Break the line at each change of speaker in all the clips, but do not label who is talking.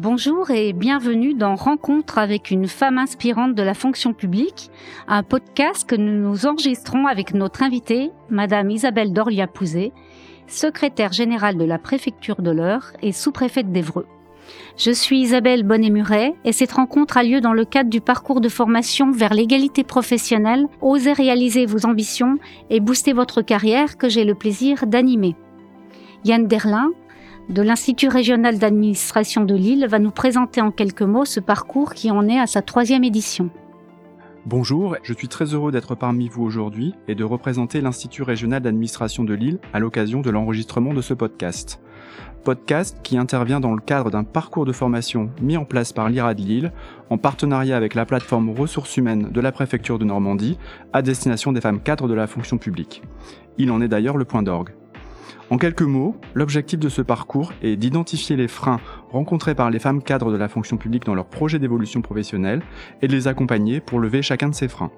Bonjour et bienvenue dans Rencontre avec une femme inspirante de la fonction publique, un podcast que nous nous enregistrons avec notre invitée, Madame Isabelle Dorlia-Pouzet, secrétaire générale de la préfecture de l'Eure et sous-préfète d'Evreux. Je suis Isabelle Bonnet-Muret et cette rencontre a lieu dans le cadre du parcours de formation vers l'égalité professionnelle Osez réaliser vos ambitions et booster votre carrière que j'ai le plaisir d'animer. Yann Derlin, de l'Institut régional d'administration de Lille, va nous présenter en quelques mots ce parcours qui en est à sa troisième édition.
Bonjour, je suis très heureux d'être parmi vous aujourd'hui et de représenter l'Institut régional d'administration de Lille à l'occasion de l'enregistrement de ce podcast. Podcast qui intervient dans le cadre d'un parcours de formation mis en place par l'IRA de Lille en partenariat avec la plateforme ressources humaines de la préfecture de Normandie à destination des femmes cadres de la fonction publique. Il en est d'ailleurs le point d'orgue. En quelques mots, l'objectif de ce parcours est d'identifier les freins rencontrés par les femmes cadres de la fonction publique dans leur projet d'évolution professionnelle et de les accompagner pour lever chacun de ces freins.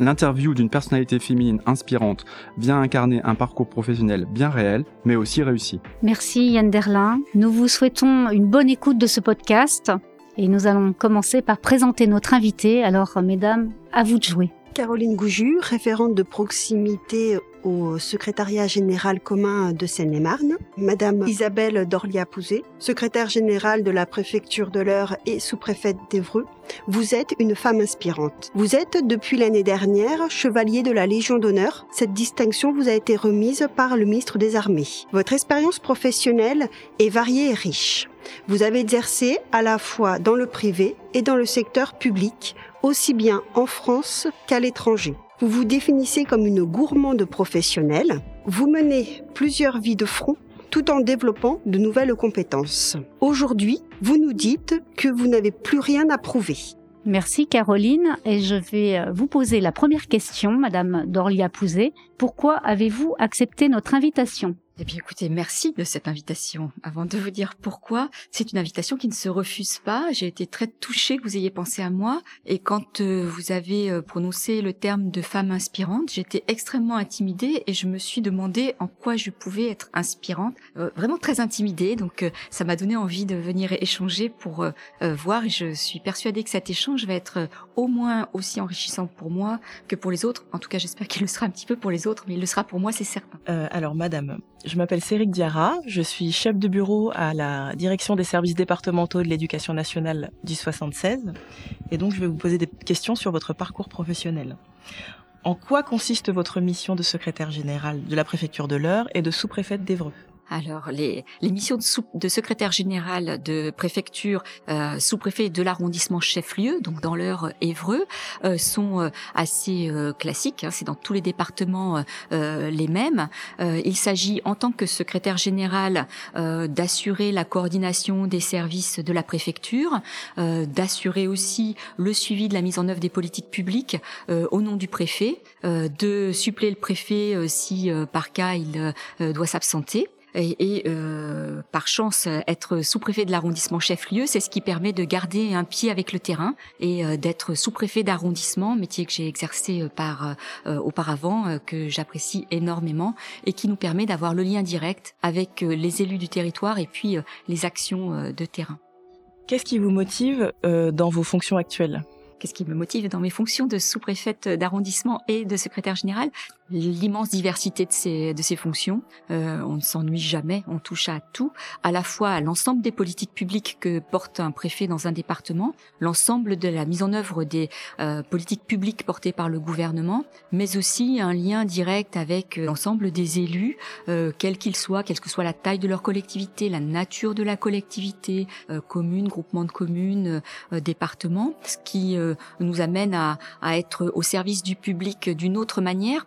L'interview d'une personnalité féminine inspirante vient incarner un parcours professionnel bien réel, mais aussi réussi.
Merci Yann Derlin. Nous vous souhaitons une bonne écoute de ce podcast et nous allons commencer par présenter notre invité. Alors, mesdames, à vous de jouer.
Caroline Gouju, référente de proximité au secrétariat général commun de Seine-et-Marne, Madame Isabelle Dorlia-Pouzet, secrétaire générale de la préfecture de l'Eure et sous-préfète d'Evreux. Vous êtes une femme inspirante. Vous êtes depuis l'année dernière chevalier de la Légion d'honneur. Cette distinction vous a été remise par le ministre des Armées. Votre expérience professionnelle est variée et riche. Vous avez exercé à la fois dans le privé et dans le secteur public, aussi bien en France qu'à l'étranger. Vous vous définissez comme une gourmande professionnelle. Vous menez plusieurs vies de front tout en développant de nouvelles compétences. Aujourd'hui, vous nous dites que vous n'avez plus rien à prouver.
Merci Caroline et je vais euh, vous poser la première question, Madame Dorlia Pouzet. Pourquoi avez-vous accepté notre invitation?
Eh bien, écoutez, merci de cette invitation. Avant de vous dire pourquoi, c'est une invitation qui ne se refuse pas. J'ai été très touchée que vous ayez pensé à moi. Et quand euh, vous avez euh, prononcé le terme de femme inspirante, j'étais extrêmement intimidée et je me suis demandé en quoi je pouvais être inspirante. Euh, vraiment très intimidée. Donc, ça m'a donné envie de venir échanger pour voir. Et je suis persuadée que cet échange va être au moins aussi enrichissant pour moi que pour les autres. En tout cas, j'espère qu'il le sera un petit peu pour les autres, mais il le sera pour moi, c'est certain.
alors, madame, je m'appelle Céric Diarra, je suis chef de bureau à la direction des services départementaux de l'éducation nationale du 76 et donc je vais vous poser des questions sur votre parcours professionnel. En quoi consiste votre mission de secrétaire général de la préfecture de l'Eure et de sous-préfète d'Evreux
alors, les, missions de, de, secrétaire général de préfecture, euh, sous-préfet de l'arrondissement chef-lieu, donc dans l'heure Évreux, euh, sont euh, assez euh, classiques. Hein, c'est dans tous les départements euh, les mêmes. il s'agit, en tant que secrétaire général, d'assurer la coordination des services de la préfecture, d'assurer aussi le suivi de la mise en œuvre des politiques publiques au nom du préfet, de suppléer le préfet si par cas il doit s'absenter et, euh, par chance être sous-préfet de l'arrondissement chef-lieu, c'est ce qui permet de garder un pied avec le terrain et euh, d'être sous-préfet d'arrondissement, métier que j'ai exercé euh, par auparavant, que j'apprécie énormément et qui nous permet d'avoir le lien direct avec les élus du territoire et puis les actions de terrain.
Qu'est-ce qui vous motive dans vos fonctions actuelles?
Qu'est-ce qui me motive dans mes fonctions de sous-préfète d'arrondissement et de secrétaire général l'immense diversité de ces, de ces fonctions. Euh, on ne s'ennuie jamais, on touche à tout, à la fois à l'ensemble des politiques publiques que porte un préfet dans un département, l'ensemble de la mise en œuvre des euh, politiques publiques portées par le gouvernement, mais aussi un lien direct avec euh, l'ensemble des élus, euh, quels qu'ils soient, quelle que soit la taille de leur collectivité, la nature de la collectivité, euh, commune, groupement de communes, euh, département, ce qui nous amène à, à être au service du public d'une autre manière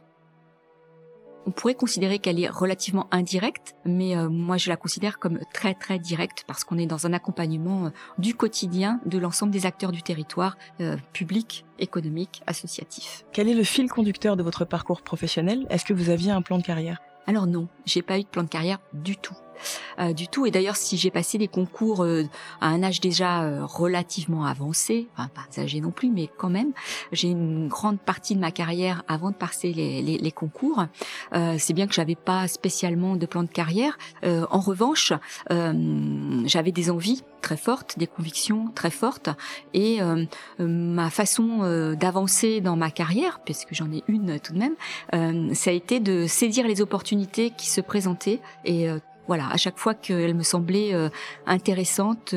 on pourrait considérer qu'elle est relativement indirecte, mais euh, moi je la considère comme très très directe parce qu'on est dans un accompagnement euh, du quotidien de l'ensemble des acteurs du territoire, euh, public, économique, associatif.
Quel est le fil conducteur de votre parcours professionnel? Est-ce que vous aviez un plan de carrière?
Alors non, j'ai pas eu de plan de carrière du tout. Du tout. Et d'ailleurs, si j'ai passé des concours à un âge déjà relativement avancé, enfin pas âgé non plus, mais quand même, j'ai une grande partie de ma carrière avant de passer les, les, les concours. C'est bien que j'avais pas spécialement de plan de carrière. en revanche, j'avais des envies très fortes, des convictions très fortes, et ma façon d'avancer dans ma carrière, puisque j'en ai une tout de même, euh, ça a été de saisir les opportunités qui se présentaient et euh, voilà, à chaque fois qu'elles me semblaient euh, intéressantes,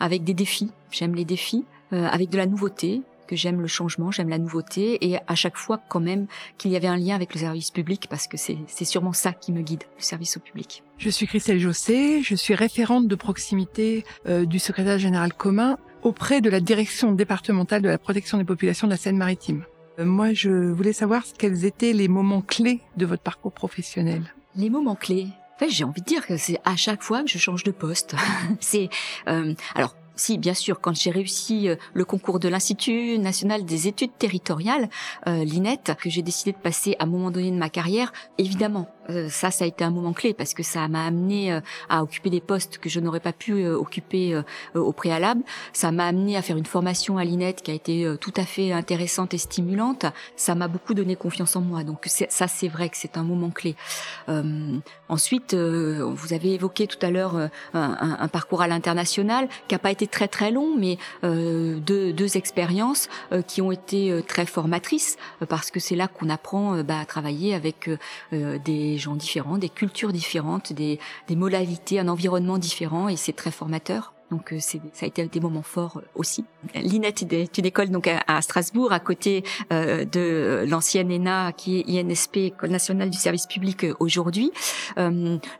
avec des défis, j'aime les défis, avec de la nouveauté, que j'aime le changement, j'aime la nouveauté, et à chaque fois quand même qu'il y avait un lien avec le service public, parce que c'est sûrement ça qui me guide, le service au public.
Je suis Christelle Jossé, je suis référente de proximité du secrétaire général commun auprès de la direction départementale de la protection des populations de la Seine-Maritime. Euh, moi, je voulais savoir quels étaient les moments clés de votre parcours professionnel.
Les moments clés. J'ai envie de dire que c'est à chaque fois que je change de poste. c'est euh, alors si, bien sûr, quand j'ai réussi euh, le concours de l'Institut national des études territoriales, euh, l'INET, que j'ai décidé de passer à un moment donné de ma carrière, évidemment, euh, ça, ça a été un moment clé parce que ça m'a amené à occuper des postes que je n'aurais pas pu occuper au préalable. Ça m'a amené à faire une formation à l'INET qui a été tout à fait intéressante et stimulante. Ça m'a beaucoup donné confiance en moi. Donc ça, c'est vrai que c'est un moment clé. ensuite, vous avez évoqué tout à l'heure un, parcours à l'international qui n'a pas été très très long, mais euh, deux, deux expériences euh, qui ont été euh, très formatrices euh, parce que c'est là qu'on apprend bah, à travailler avec des gens différents, des cultures différentes, des, des modalités, un environnement différent et c'est très formateur. Donc euh, ça a été des moments forts euh, aussi. L'INET est une école donc à, Strasbourg, à côté euh, de l'ancienne ENA qui est INSP, École nationale du service public aujourd'hui.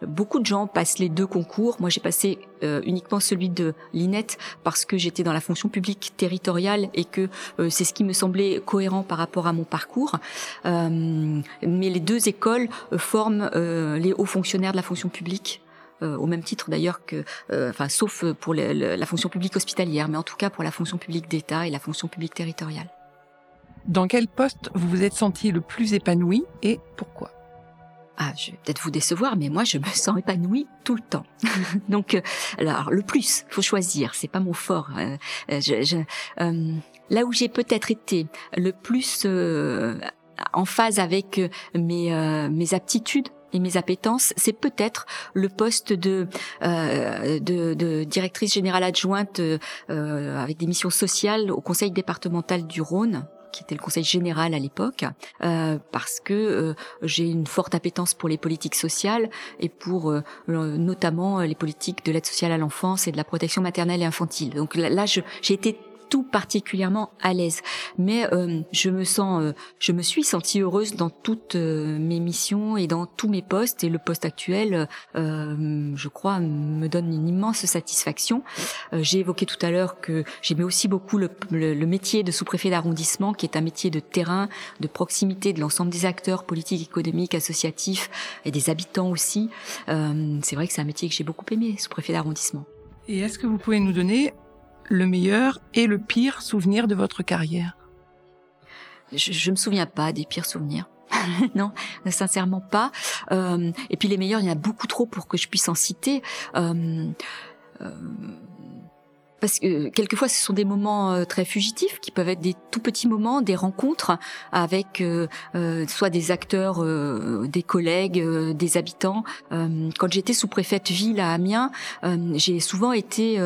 beaucoup de gens passent les deux concours. Moi, j'ai passé uniquement celui de l'INET parce que j'étais dans la fonction publique territoriale et que c'est ce qui me semblait cohérent par rapport à mon parcours. mais les deux écoles forment les hauts fonctionnaires de la fonction publique euh, au même titre d'ailleurs que, euh, enfin, sauf pour la fonction publique hospitalière, mais en tout cas pour la fonction publique d'État et la fonction publique territoriale.
Dans quel poste vous vous êtes senti le plus épanoui et pourquoi?
Ah, je vais peut-être vous décevoir, mais moi, je me sens épanouie tout le temps. Donc, euh, alors, le plus, faut choisir. C'est pas mon fort. là où j'ai peut-être été le plus en phase avec mes, mes aptitudes, et mes appétences, c'est peut-être le poste de, euh, de, de, directrice générale adjointe euh, avec des missions sociales au conseil départemental du Rhône qui était le conseil général à l'époque, euh, parce que euh, j'ai une forte appétence pour les politiques sociales et pour euh, notamment les politiques de l'aide sociale à l'enfance et de la protection maternelle et infantile. Donc là, là j'ai été tout particulièrement à l'aise. Mais euh, je me sens, euh, je me suis sentie heureuse dans toutes euh, mes missions et dans tous mes postes. Et le poste actuel, je crois, me donne une immense satisfaction. J'ai évoqué tout à l'heure que j'aimais aussi beaucoup le, le métier de sous-préfet d'arrondissement, qui est un métier de terrain, de proximité de l'ensemble des acteurs politiques, économiques, associatifs et des habitants aussi. C'est vrai que c'est un métier que j'ai beaucoup aimé, sous-préfet d'arrondissement.
Et est-ce que vous pouvez nous donner le meilleur et le pire souvenir de votre carrière
je, je me souviens pas des pires souvenirs. non, sincèrement pas. Euh, et puis les meilleurs, il y en a beaucoup trop pour que je puisse en citer. Euh, euh, parce que quelquefois ce sont des moments euh, très fugitifs qui peuvent être des tout petits moments, des rencontres avec euh, euh, soit des acteurs, des collègues, des habitants. quand j'étais sous-préfète ville à Amiens, j'ai souvent été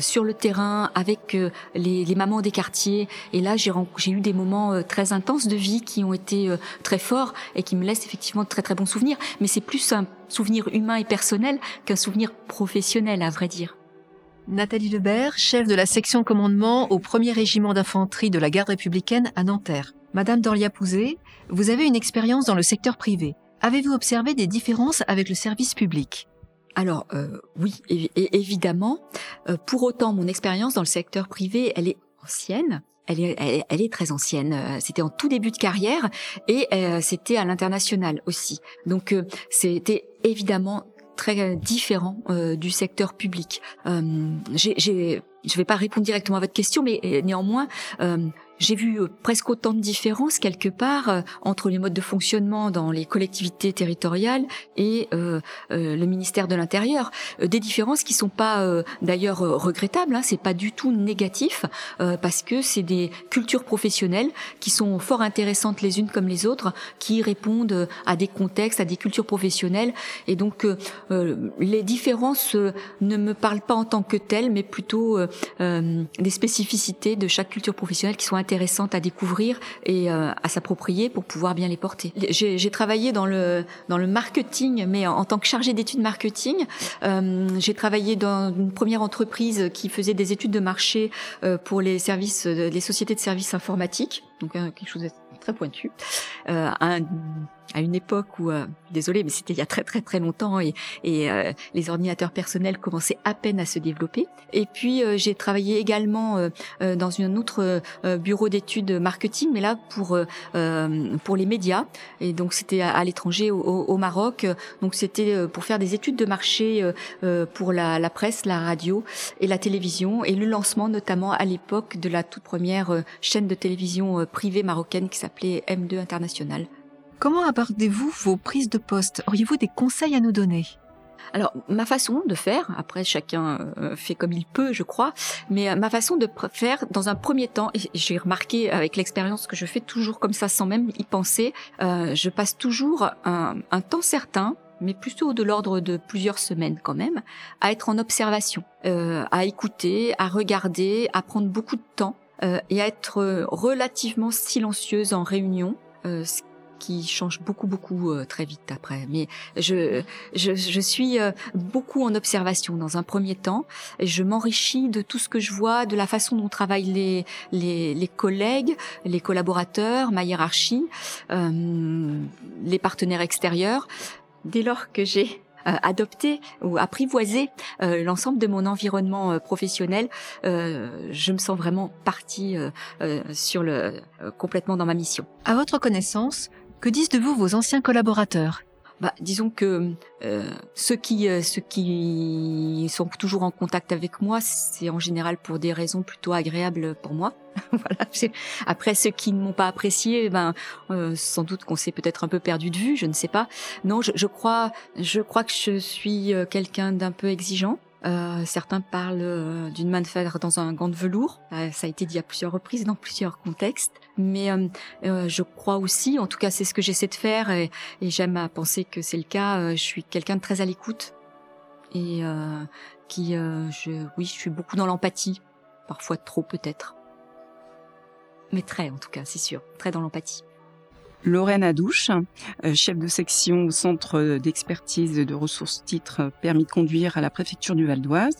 sur le terrain avec les, les, mamans des quartiers et là j'ai eu des moments très intenses de vie qui ont été très forts et qui me laissent effectivement de très très bons souvenirs. Mais c'est plus un souvenir humain et personnel qu'un souvenir professionnel à vrai dire.
Nathalie Lebert, chef de la section commandement au 1er régiment d'infanterie de la garde républicaine à Nanterre. Madame Dorlia Pouzet, vous avez une expérience dans le secteur privé. Avez-vous observé des différences avec le service public?
Alors euh, oui, évidemment. Euh, pour autant, mon expérience dans le secteur privé, elle est ancienne. Elle est, elle, très ancienne. Euh, c'était en tout début de carrière et c'était à l'international aussi. Donc c'était évidemment très différent euh, du secteur public. Euh, je ne vais pas répondre directement à votre question, mais euh, néanmoins, j'ai vu euh, presque autant de différences quelque part euh, entre les modes de fonctionnement dans les collectivités territoriales et euh, le ministère de l'Intérieur. des différences qui sont pas d'ailleurs regrettables. Hein, c'est pas du tout négatif parce que c'est des cultures professionnelles qui sont fort intéressantes les unes comme les autres, qui répondent à des contextes, à des cultures professionnelles. Et donc les différences ne me parlent pas en tant que telles, mais plutôt des spécificités de chaque culture professionnelle qui sont intéressantes à découvrir et euh, à s'approprier pour pouvoir bien les porter. J'ai travaillé dans le dans le marketing, mais en, tant que chargé d'études marketing, euh, j'ai travaillé dans une première entreprise qui faisait des études de marché euh, pour les services, les sociétés de services informatiques, donc quelque chose de très pointu. À une époque où, euh, désolé, mais c'était il y a très très très longtemps et, et euh, les ordinateurs personnels commençaient à peine à se développer. Et puis euh, j'ai travaillé également euh, dans un autre bureau d'études marketing, mais là pour pour les médias. Et donc c'était à, l'étranger, au, au, Maroc. Donc c'était pour faire des études de marché pour la, la, presse, la radio et la télévision et le lancement notamment à l'époque de la toute première chaîne de télévision privée marocaine qui s'appelait M2 International.
Comment abordez-vous vos prises de poste? Auriez-vous des conseils à nous donner?
Alors ma façon de faire, après chacun euh, fait comme il peut, je crois, mais euh, ma façon de faire dans un premier temps, j'ai remarqué avec l'expérience que je fais toujours comme ça sans même y penser, euh, je passe toujours un, temps certain mais plutôt de l'ordre de plusieurs semaines quand même, à être en observation, à écouter, à regarder, à prendre beaucoup de temps et à être relativement silencieuse en réunion, qui change beaucoup beaucoup euh, très vite après. Mais je je, suis euh, beaucoup en observation dans un premier temps je m'enrichis de tout ce que je vois, de la façon dont travaillent les les, les collègues, les collaborateurs, ma hiérarchie, euh, les partenaires extérieurs. Dès lors que j'ai adopté ou apprivoisé l'ensemble de mon environnement professionnel, je me sens vraiment partie sur le complètement dans ma mission.
À votre connaissance, que disent de vous vos anciens collaborateurs?
Bah, disons que euh, ceux qui euh, ceux qui sont toujours en contact avec moi, c'est en général pour des raisons plutôt agréables pour moi. voilà. Après ceux qui ne m'ont pas apprécié, ben euh, sans doute qu'on s'est peut-être un peu perdu de vue, je ne sais pas. Non, je, crois je crois que je suis quelqu'un d'un peu exigeant. Certains parlent d'une main de fer dans un gant de velours. Ça a été dit à plusieurs reprises dans plusieurs contextes. Mais je crois aussi, en tout cas c'est ce que j'essaie de faire et, j'aime à penser que c'est le cas, je suis quelqu'un de très à l'écoute et qui, je, oui, je suis beaucoup dans l'empathie, parfois trop peut-être. Mais très en tout cas, c'est sûr, très dans l'empathie.
Lorraine Adouche, euh, chef de section au Centre d'expertise de ressources titres permis de conduire à la préfecture du Val d'Oise.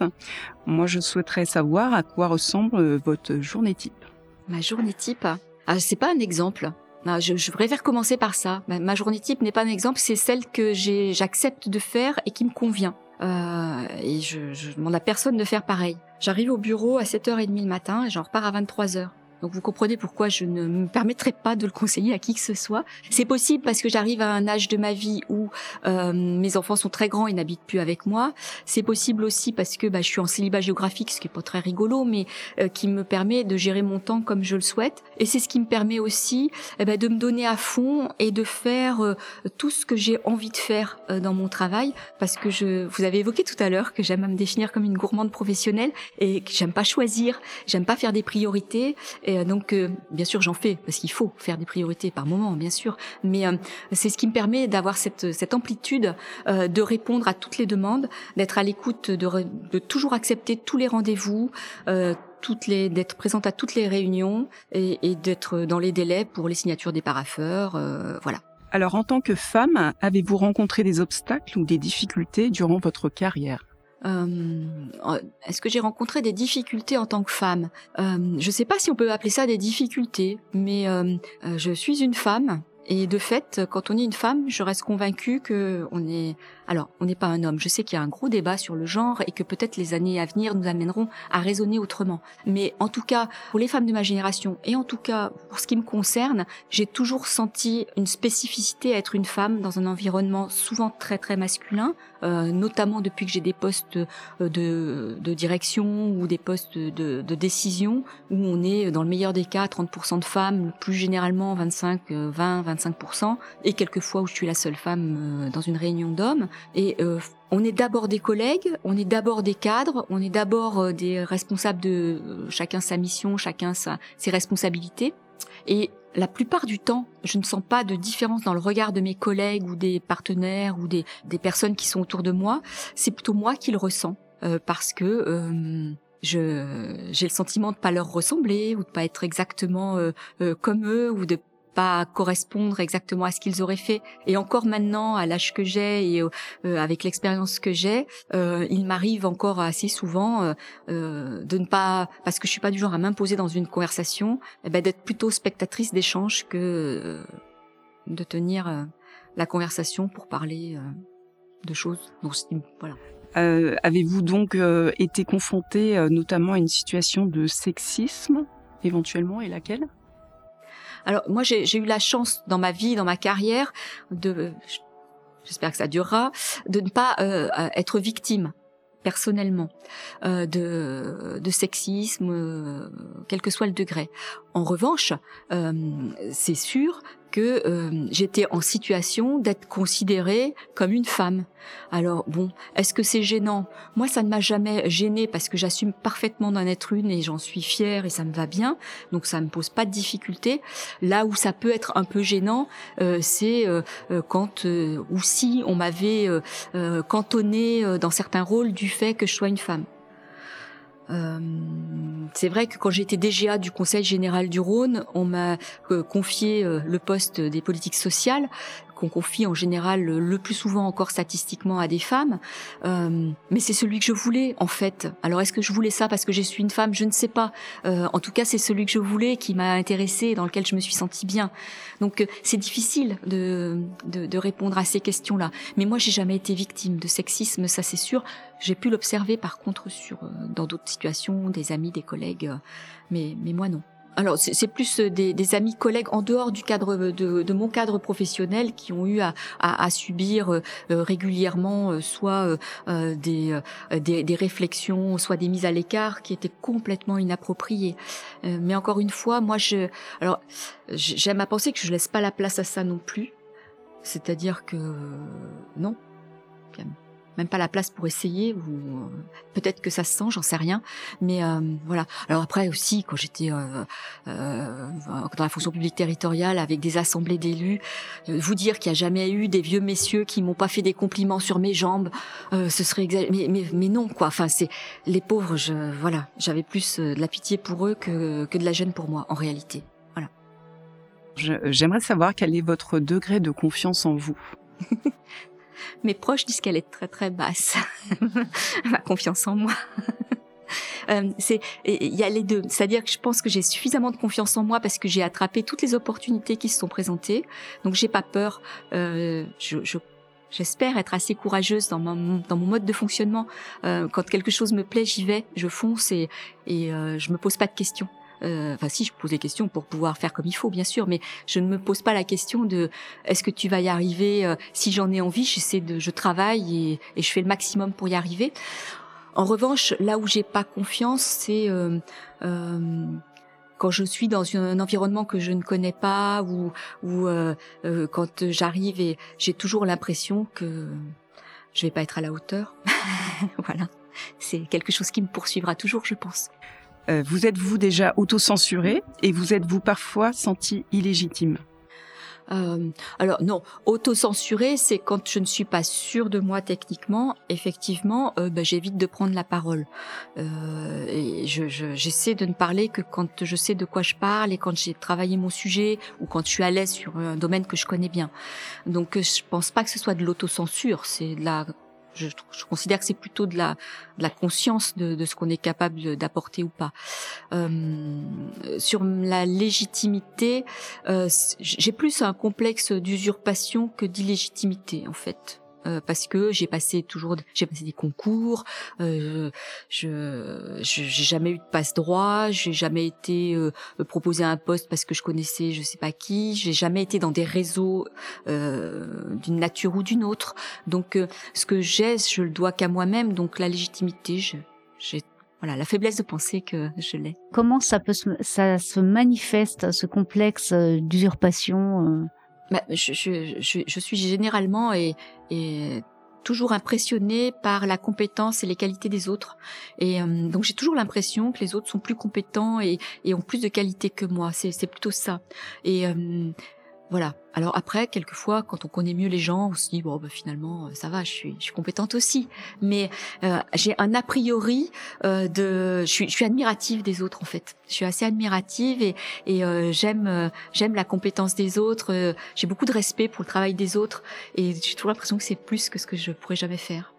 Moi, je souhaiterais savoir à quoi ressemble votre journée type.
Ma journée type ah, C'est pas un exemple. Ah, je, je, préfère commencer par ça. Ma, journée type n'est pas un exemple, c'est celle que j'accepte de faire et qui me convient. Euh, et je, je demande à personne de faire pareil. J'arrive au bureau à 7h30 le matin et j'en repars à 23h. Donc vous comprenez pourquoi je ne me permettrai pas de le conseiller à qui que ce soit. C'est possible parce que j'arrive à un âge de ma vie où euh, mes enfants sont très grands et n'habitent plus avec moi. C'est possible aussi parce que bah, je suis en célibat géographique, ce qui est pas très rigolo, mais euh, qui me permet de gérer mon temps comme je le souhaite. Et c'est ce qui me permet aussi eh ben, de me donner à fond et de faire euh, tout ce que j'ai envie de faire dans mon travail. Parce que je, vous avez évoqué tout à l'heure que j'aime me définir comme une gourmande professionnelle et que j'aime pas choisir, j'aime pas faire des priorités. Euh, donc, euh, bien sûr, j'en fais parce qu'il faut faire des priorités par moment, bien sûr. Mais euh, c'est ce qui me permet d'avoir cette, amplitude de répondre à toutes les demandes, d'être à l'écoute, de, toujours accepter tous les rendez-vous. d'être présente à toutes les réunions et, et d'être dans les délais pour les signatures des paraffeurs, voilà.
Alors, en tant que femme, avez-vous rencontré des obstacles ou des difficultés durant votre carrière?
Est-ce que j'ai rencontré des difficultés en tant que femme? Euh, Je ne sais pas si on peut appeler ça des difficultés, mais euh, euh, je suis une femme. Et de fait, quand on est une femme, je reste convaincue que on est Alors, on n'est pas un homme. Je sais qu'il y a un gros débat sur le genre et que peut-être les années à venir nous amèneront à raisonner autrement. Mais en tout cas, pour les femmes de ma génération et en tout cas pour ce qui me concerne, j'ai toujours senti une spécificité à être une femme dans un environnement souvent très très masculin, euh, notamment depuis que j'ai des postes euh, de, de, direction ou des postes de, de, décision où on est dans le meilleur des cas 30% de femmes, plus généralement 25, 20, 25% et quelquefois où je suis la seule femme euh, dans une réunion d'hommes. Et euh, on est d'abord des collègues, on est d'abord des cadres, on est d'abord euh, des responsables de chacun sa mission, chacun sa, ses responsabilités. Et la plupart du temps, je ne sens pas de différence dans le regard de mes collègues ou des partenaires ou des, des personnes qui sont autour de moi. C'est plutôt moi qui le ressens parce que je j'ai le sentiment de pas leur ressembler ou de pas être exactement comme eux ou de pas correspondre exactement à ce qu'ils auraient fait. Et encore maintenant, à l'âge que j'ai et euh, avec l'expérience que j'ai, euh, il m'arrive encore assez souvent euh, euh, de ne pas, parce que je suis pas du genre à m'imposer dans une conversation, eh ben, d'être plutôt spectatrice d'échange que euh, de tenir la conversation pour parler de choses. Donc, voilà.
Euh, Avez-vous donc été confronté notamment à une situation de sexisme éventuellement et laquelle?
Alors moi j'ai eu la chance dans ma vie, dans ma carrière, de, j'espère que ça durera, de ne pas euh, être victime personnellement euh, de, de sexisme, euh, quel que soit le degré. En revanche, euh, c'est sûr que euh, j'étais en situation d'être considérée comme une femme. Alors bon, est-ce que c'est gênant? Moi, ça ne m'a jamais gênée parce que j'assume parfaitement d'en être une et j'en suis fière et ça me va bien. Donc ça me pose pas de difficulté. Là où ça peut être un peu gênant, euh, c'est euh, euh quand euh, ou si on m'avait euh, cantonné dans certains rôles du fait que je sois une femme. Euh, c'est vrai que quand j'étais DGA du Conseil général du Rhône, on m'a euh, confié euh, le poste des politiques sociales qu'on confie en général le plus souvent encore statistiquement à des femmes. Euh, mais c'est celui que je voulais en fait. Alors est-ce que je voulais ça parce que je suis une femme? Je ne sais pas. Euh, en tout cas, c'est celui que je voulais, qui m'a intéressée, dans lequel je me suis sentie bien. Donc euh, c'est difficile de, de, de, répondre à ces questions-là. Mais moi, j'ai jamais été victime de sexisme, ça c'est sûr. J'ai pu l'observer par contre sur euh, dans d'autres situations, des amis, des collègues, mais mais moi non alors c'est plus euh, des, des, amis collègues en dehors du cadre de, de mon cadre professionnel qui ont eu à, à, à subir euh, euh, régulièrement soit des, des, des, réflexions, soit des mises à l'écart qui étaient complètement inappropriées. mais encore une fois, moi je alors j'aime à penser que je laisse pas la place à ça non plus. C'est-à-dire que non, pas la place pour essayer ou euh, peut-être que ça se sent j'en sais rien. Mais euh, voilà. Alors après aussi quand j'étais euh, dans la fonction publique territoriale avec des assemblées d'élus vous dire qu'il y a jamais eu des vieux messieurs qui m'ont pas fait des compliments sur mes jambes ce serait mais, mais, mais non quoi. Enfin c'est les pauvres je voilà. J'avais plus de la pitié pour eux que que de la gêne pour moi en réalité. Voilà.
J'aimerais savoir quel est votre degré de confiance en vous
Mes proches disent qu'elle est très très basse. Ma confiance en moi. Euh, c'est il y a les deux c'est-à-dire que je pense que j'ai suffisamment de confiance en moi parce que j'ai attrapé toutes les opportunités qui se sont présentées donc j'ai pas peur euh, je, je J'espère être assez courageuse dans mon, dans mon mode de fonctionnement. Euh, quand quelque chose me plaît, j'y vais, je fonce et, et euh, je me pose pas de questions. Euh, enfin, si je pose des questions pour pouvoir faire comme il faut, bien sûr, mais je ne me pose pas la question de est-ce que tu vas y arriver. Euh, si j'en ai envie, j'essaie de, je travaille et, et, je fais le maximum pour y arriver. En revanche, là où j'ai pas confiance, c'est euh, euh, quand je suis dans un environnement que je ne connais pas ou, ou euh, euh quand j'arrive et j'ai toujours l'impression que je vais pas être à la hauteur. voilà, c'est quelque chose qui me poursuivra toujours, je pense.
Euh, vous êtes-vous déjà auto-censuré et vous êtes-vous parfois senti illégitime?
Euh, alors non, auto-censurer, c'est quand je ne suis pas sûre de moi techniquement. Effectivement, euh, bah, j'évite de prendre la parole. Euh, et je, j'essaie je, de ne parler que quand je sais de quoi je parle et quand j'ai travaillé mon sujet ou quand je suis à l'aise sur un domaine que je connais bien. Donc je pense pas que ce soit de l'autocensure, c'est de la je, je, considère que c'est plutôt de la, de la conscience de, de ce qu'on est capable d'apporter ou pas. Euh, sur la légitimité, euh, j'ai plus un complexe d'usurpation que d'illégitimité en fait. Euh, parce que j'ai passé toujours j'ai passé des concours euh, je j'ai jamais eu de passe droit j'ai jamais été euh, proposé un poste parce que je connaissais je sais pas qui j'ai jamais été dans des réseaux euh, d'une nature ou d'une autre. Donc euh, ce que j'ai je le dois qu'à moi-même. Donc la légitimité j'ai voilà la faiblesse de penser que je l'ai.
Comment ça peut se, ça se manifeste ce complexe d'usurpation
bah, je, je, je, suis généralement et, et toujours impressionnée par la compétence et les qualités des autres. Et euh, donc j'ai toujours l'impression que les autres sont plus compétents et, et ont plus de qualités que moi. C'est plutôt ça. Et euh, voilà. Alors après, quelquefois, quand on connaît mieux les gens, on se dit bon, bah, finalement, ça va, je suis, je suis compétente aussi. Mais euh, j'ai un a priori euh, de, je suis, je suis admirative des autres en fait. Je suis assez admirative et, et euh, j'aime, euh, j'aime la compétence des autres. Euh, j'ai beaucoup de respect pour le travail des autres et j'ai toujours l'impression que c'est plus que ce que je pourrais jamais faire.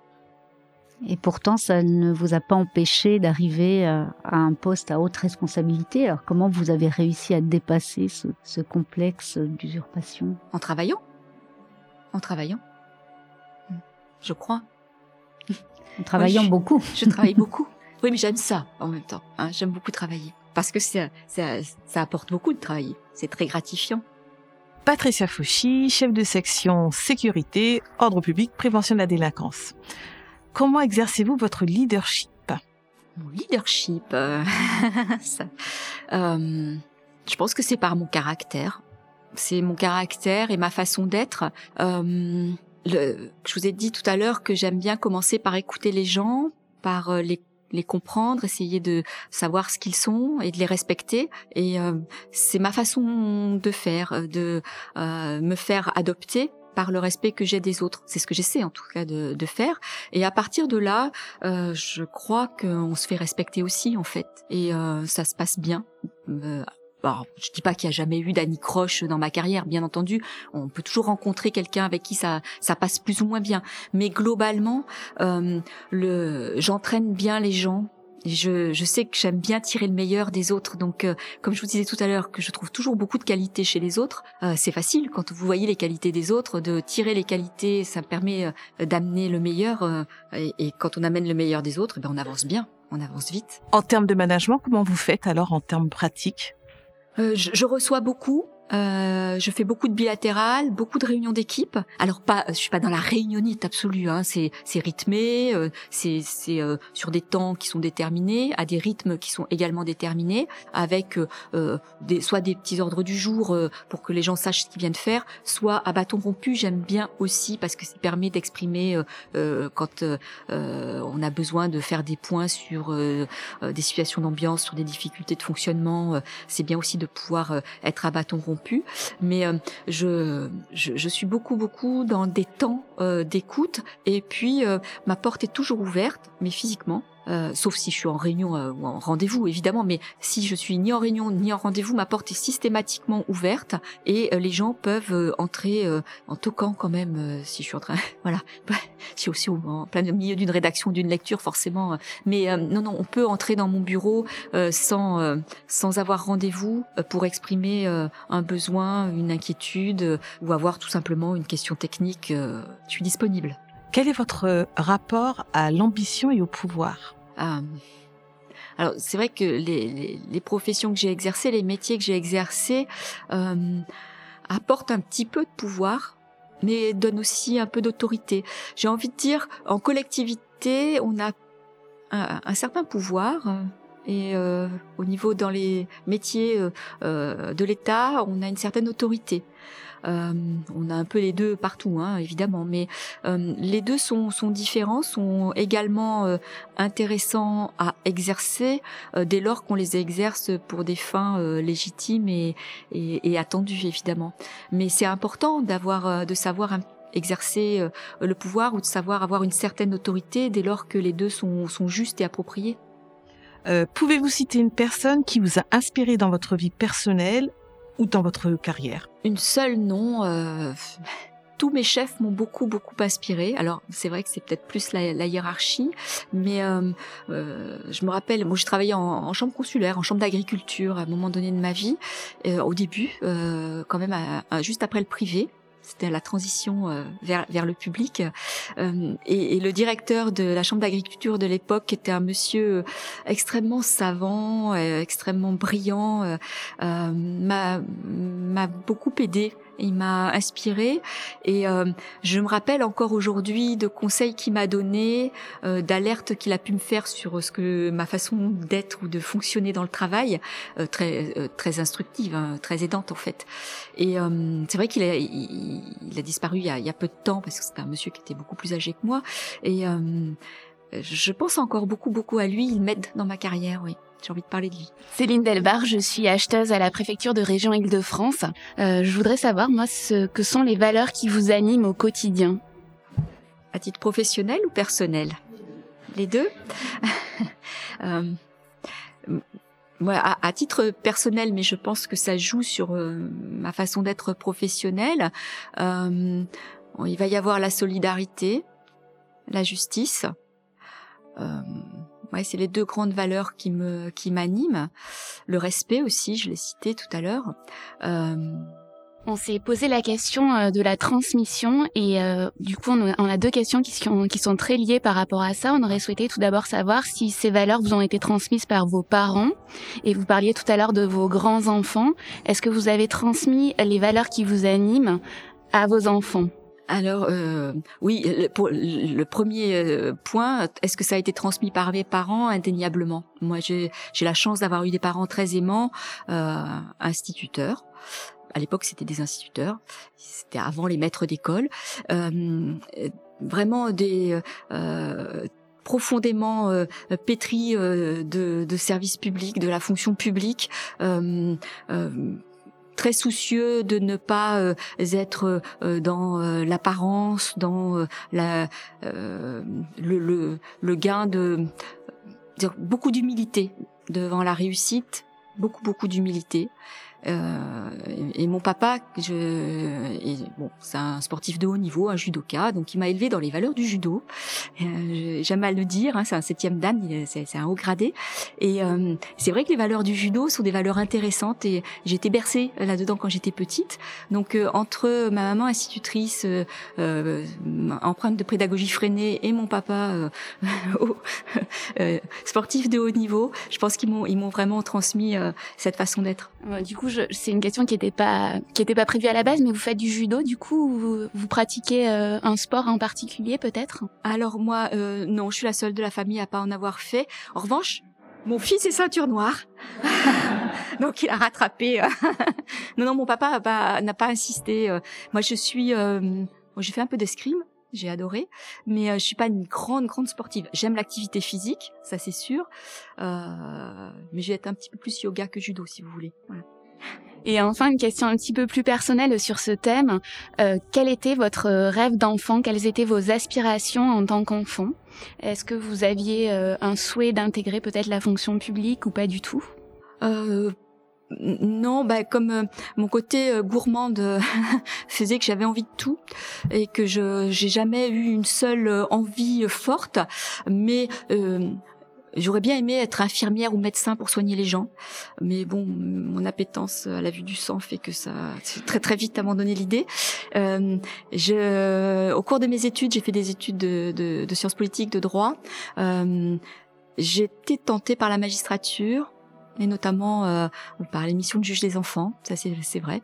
Et pourtant, ça ne vous a pas empêché d'arriver à un poste à haute responsabilité. Alors comment vous avez réussi à dépasser ce, ce complexe d'usurpation?
En travaillant? En travaillant? Je crois.
En travaillant
oui, je,
beaucoup.
Je travaille beaucoup. Oui, mais j'aime ça en même temps. Hein, j'aime beaucoup travailler. Parce que ça, ça, ça apporte beaucoup de travailler. C'est très gratifiant.
Patricia Fauchy, chef de section sécurité, ordre public, prévention de la délinquance. Comment exercez-vous votre leadership?
Leadership, euh, euh, je pense que c'est par mon caractère. C'est mon caractère et ma façon d'être. Euh, je vous ai dit tout à l'heure que j'aime bien commencer par écouter les gens, par les comprendre, essayer de savoir ce qu'ils sont et de les respecter. Et c'est ma façon de faire, de me faire adopter par le respect que j'ai des autres. C'est ce que j'essaie en tout cas de, de, faire. Et à partir de là, euh, je crois qu'on se fait respecter aussi en fait. Et euh, ça se passe bien. Euh, alors, je dis pas qu'il y a jamais eu d'anicroche dans ma carrière, bien entendu. On peut toujours rencontrer quelqu'un avec qui ça ça passe plus ou moins bien. Mais globalement, euh, le j'entraîne bien les gens je, je, sais que j'aime bien tirer le meilleur des autres. Donc, euh, comme je vous disais tout à l'heure, que je trouve toujours beaucoup de qualités chez les autres, euh, c'est facile quand vous voyez les qualités des autres, de tirer les qualités, ça me permet euh, d'amener le meilleur. Et, et, quand on amène le meilleur des autres, ben on avance bien, on avance vite.
En termes de management, comment vous faites alors en termes pratiques?
Je, je reçois beaucoup, euh, je fais beaucoup de bilatérales, beaucoup de réunions d'équipe. Alors pas, je suis pas dans la réunionnite absolue. Hein. C'est rythmé, euh, c'est euh, sur des temps qui sont déterminés, à des rythmes qui sont également déterminés, avec euh, des, soit des petits ordres du jour euh, pour que les gens sachent ce qu'ils viennent faire, soit à bâton rompu. J'aime bien aussi parce que ça permet d'exprimer euh, quand on a besoin de faire des points sur des situations d'ambiance, sur des difficultés de fonctionnement. c'est bien aussi de pouvoir être à bâton rompu mais euh, je, je, je suis beaucoup beaucoup dans des temps euh, d'écoute. Et puis euh, ma porte est toujours ouverte mais physiquement euh, sauf si je suis en réunion euh, ou en rendez-vous évidemment, mais si je suis ni en réunion ni en rendez-vous, ma porte est systématiquement ouverte et euh, les gens peuvent entrer en toquant quand même si je suis en train, voilà, suis aussi au, en plein milieu d'une rédaction, d'une lecture forcément, mais non non, on peut entrer dans mon bureau sans sans avoir rendez-vous pour exprimer un besoin, une inquiétude ou avoir tout simplement une question technique. je suis disponible.
Quel est votre rapport à l'ambition et au pouvoir?
Euh, Alors c'est vrai que les, les, les professions que j'ai exercées, les métiers que j'ai exercés euh, apportent un petit peu de pouvoir, mais donnent aussi un peu d'autorité. J'ai envie de dire, en collectivité, on a un, un certain pouvoir. Et euh, au niveau dans les métiers euh, de l'État, on a une certaine autorité. Euh, on a un peu les deux partout, hein, évidemment, mais euh, les deux sont, différents, sont également euh, intéressants à exercer dès lors qu'on les exerce pour des fins légitimes et, attendues, évidemment. Mais c'est important d'avoir, de savoir exercer le pouvoir ou de savoir avoir une certaine autorité dès lors que les deux sont, justes et appropriés.
Pouvez-vous citer une personne qui vous a inspiré dans votre vie personnelle dans votre carrière
Une seule, non. Euh, tous mes chefs m'ont beaucoup, beaucoup inspiré. Alors, c'est vrai que c'est peut-être plus la, hiérarchie, mais euh, euh, je me rappelle, moi, je travaillais en, chambre consulaire, en chambre d'agriculture à un moment donné de ma vie, euh, au début, quand même, juste après le privé. C'était la transition euh, vers, vers le public. Euh, et, et, le directeur de la chambre d'agriculture de l'époque était un monsieur extrêmement savant, extrêmement brillant, m'a beaucoup aidé il m'a inspiré et euh, je me rappelle encore aujourd'hui de conseils qu'il m'a donné, euh, d'alertes qu'il a pu me faire sur ce que ma façon d'être ou de fonctionner dans le travail, euh, très très instructive, hein, très aidante en fait. Et c'est vrai qu'il a il, a disparu il y a, il y a, peu de temps parce que c'était un monsieur qui était beaucoup plus âgé que moi et je pense encore beaucoup beaucoup à lui. Il m'aide dans ma carrière, oui j'ai envie de parler de lui.
Céline Delbar, je suis acheteuse à la préfecture de région Île-de-France. Euh, je voudrais savoir, moi, ce que sont les valeurs qui vous animent au quotidien.
À titre professionnel ou personnel? Les deux euh, à, titre personnel, mais je pense que ça joue sur euh, ma façon d'être professionnelle. Il va y avoir la solidarité, la justice. Ouais, c'est les deux grandes valeurs qui me qui m'animent. Le respect aussi, je l'ai cité tout à l'heure. Euh...
On s'est posé la question euh, de la transmission et euh, du coup on a deux questions qui sont, qui sont très liées par rapport à ça. On aurait souhaité tout d'abord savoir si ces valeurs vous ont été transmises par vos parents et vous parliez tout à l'heure de vos grands enfants. Est-ce que vous avez transmis les valeurs qui vous animent à vos enfants?
Alors euh, oui, le premier euh, point, est-ce que ça a été transmis par mes parents Indéniablement? Moi, j'ai la chance d'avoir eu des parents très aimants, euh, instituteurs. À l'époque, c'était des instituteurs. C'était avant les maîtres d'école. Euh, vraiment des profondément pétris de, de services publics, de la fonction publique très soucieux de ne pas euh, être euh, dans euh, l'apparence, dans le, le, gain de beaucoup d'humilité devant la réussite, beaucoup beaucoup d'humilité. Euh, et, mon papa, je, bon, c'est un sportif de haut niveau, un judoka, donc il m'a élevé dans les valeurs du judo. Euh, J'aime à le dire, hein, c'est un septième dan, c'est un haut gradé. Et euh, c'est vrai que les valeurs du judo sont des valeurs intéressantes et été bercée là-dedans quand j'étais petite. Donc euh, entre ma maman institutrice, euh, empreinte de pédagogie freinée, et mon papa sportif de haut niveau, je pense qu'ils m'ont m'ont vraiment transmis cette façon d'être.
Du coup, c'est une question qui n'était pas qui était pas prévue à la base, mais vous faites du judo, du coup, vous, vous pratiquez euh, un sport en particulier peut-être?
Alors moi, euh, non, je suis la seule de la famille à pas en avoir fait. En revanche, mon fils est ceinture noire, donc il a rattrapé. Euh, non, non, mon papa n'a pas, insisté. Moi, je suis, j'ai fait un peu d'escrime, j'ai adoré, mais je suis pas une grande grande sportive. J'aime l'activité physique, ça c'est sûr, euh, mais je vais être un petit peu plus yoga que judo si vous voulez. Voilà.
Et enfin, une question un petit peu plus personnelle sur ce thème. Euh, quel était votre rêve d'enfant? Quelles étaient vos aspirations en tant qu'enfant? Est-ce que vous aviez euh, un souhait d'intégrer peut-être la fonction publique ou pas du tout?
Euh, non, bah comme euh, mon côté gourmande faisait que j'avais envie de tout et que je j'ai jamais eu une seule envie forte, mais J'aurais bien aimé être infirmière ou médecin pour soigner les gens, mais bon, mon appétence à la vue du sang fait que ça, très très vite abandonné l'idée. Euh, je, au cours de mes études, j'ai fait des études de, de, de sciences politiques, de droit. Euh, j'ai été tentée par la magistrature et notamment euh, par l'émission de juge des enfants, ça c'est vrai.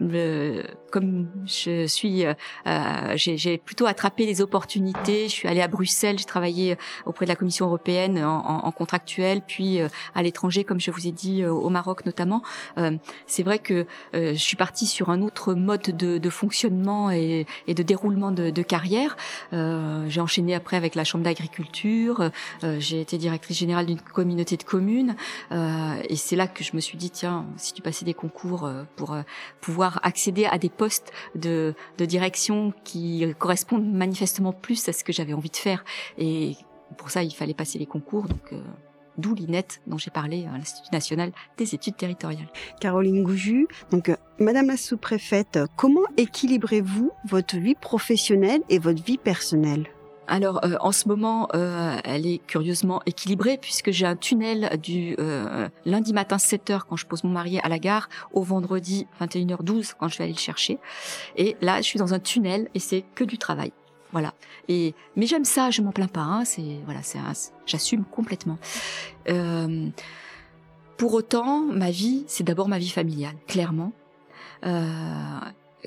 Bon, comme je suis, euh, euh j'ai plutôt attrapé les opportunités. Je suis allée à Bruxelles, j'ai travaillé auprès de la Commission européenne en, en, contractuel, puis euh, à l'étranger, comme je vous ai dit, euh, au Maroc notamment. C'est vrai que je suis partie sur un autre mode de, de fonctionnement et, et, de déroulement de, de carrière. j'ai enchaîné après avec la Chambre d'agriculture. j'ai été directrice générale d'une communauté de communes, et c'est là que je me suis dit tiens, si tu passais des concours pour pouvoir accéder à des postes de, direction qui correspondent manifestement plus à ce que j'avais envie de faire. Et pour ça, il fallait passer les concours. Donc, euh, d'où l'INET dont j'ai parlé à l'Institut national des études territoriales.
Caroline Gouju, donc euh, Madame la sous-préfète, comment équilibrez-vous votre vie professionnelle et votre vie personnelle?
Alors euh, en ce moment, euh, elle est curieusement équilibrée puisque j'ai un tunnel du euh, lundi matin 7h quand je pose mon mari à la gare au vendredi 21h12 quand je vais aller le chercher. Et là, je suis dans un tunnel et c'est que du travail. Voilà. Et mais j'aime ça, je m'en plains pas. Hein, c'est voilà, c'est j'assume complètement. pour autant, ma vie, c'est d'abord ma vie familiale, clairement. Euh,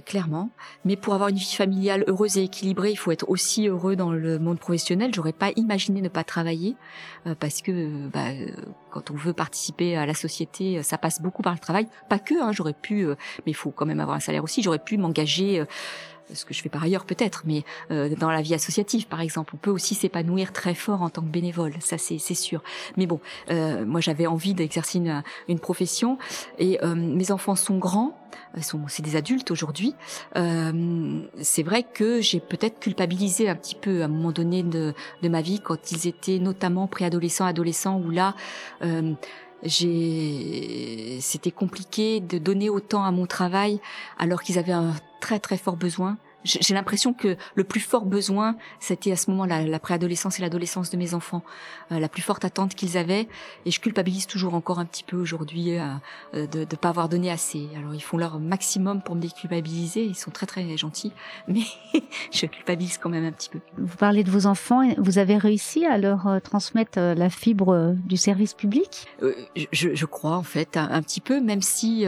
clairement. Mais pour avoir une vie familiale heureuse et équilibrée, il faut être aussi heureux dans le monde professionnel. J'aurais pas imaginé ne pas travailler euh, parce que bah, euh, quand on veut participer à la société, ça passe beaucoup par le travail. Pas que, hein, j'aurais pu, euh, mais il faut quand même avoir un salaire aussi. J'aurais pu m'engager ce que je fais par ailleurs peut-être, mais euh, dans la vie associative par exemple, on peut aussi s'épanouir très fort en tant que bénévole, ça c'est sûr. Mais bon, euh, moi j'avais envie d'exercer une, une, profession et euh, mes enfants sont grands, sont c'est des adultes aujourd'hui. c'est vrai que j'ai peut-être culpabilisé un petit peu à un moment donné de, de ma vie quand ils étaient notamment préadolescents, adolescents, où là j'ai c'était compliqué de donner autant à mon travail alors qu'ils avaient un très très fort besoin j'ai l'impression que le plus fort besoin, c'était à ce moment-là, la préadolescence et l'adolescence de mes enfants, euh, la plus forte attente qu'ils avaient. Et je culpabilise toujours encore un petit peu aujourd'hui euh, euh, de ne pas avoir donné assez. Alors ils font leur maximum pour me déculpabiliser, ils sont très très gentils, mais je culpabilise quand même un petit peu.
Vous parlez de vos enfants, vous avez réussi à leur transmettre la fibre du service public?
Je, je, crois en fait un, un, petit peu, même si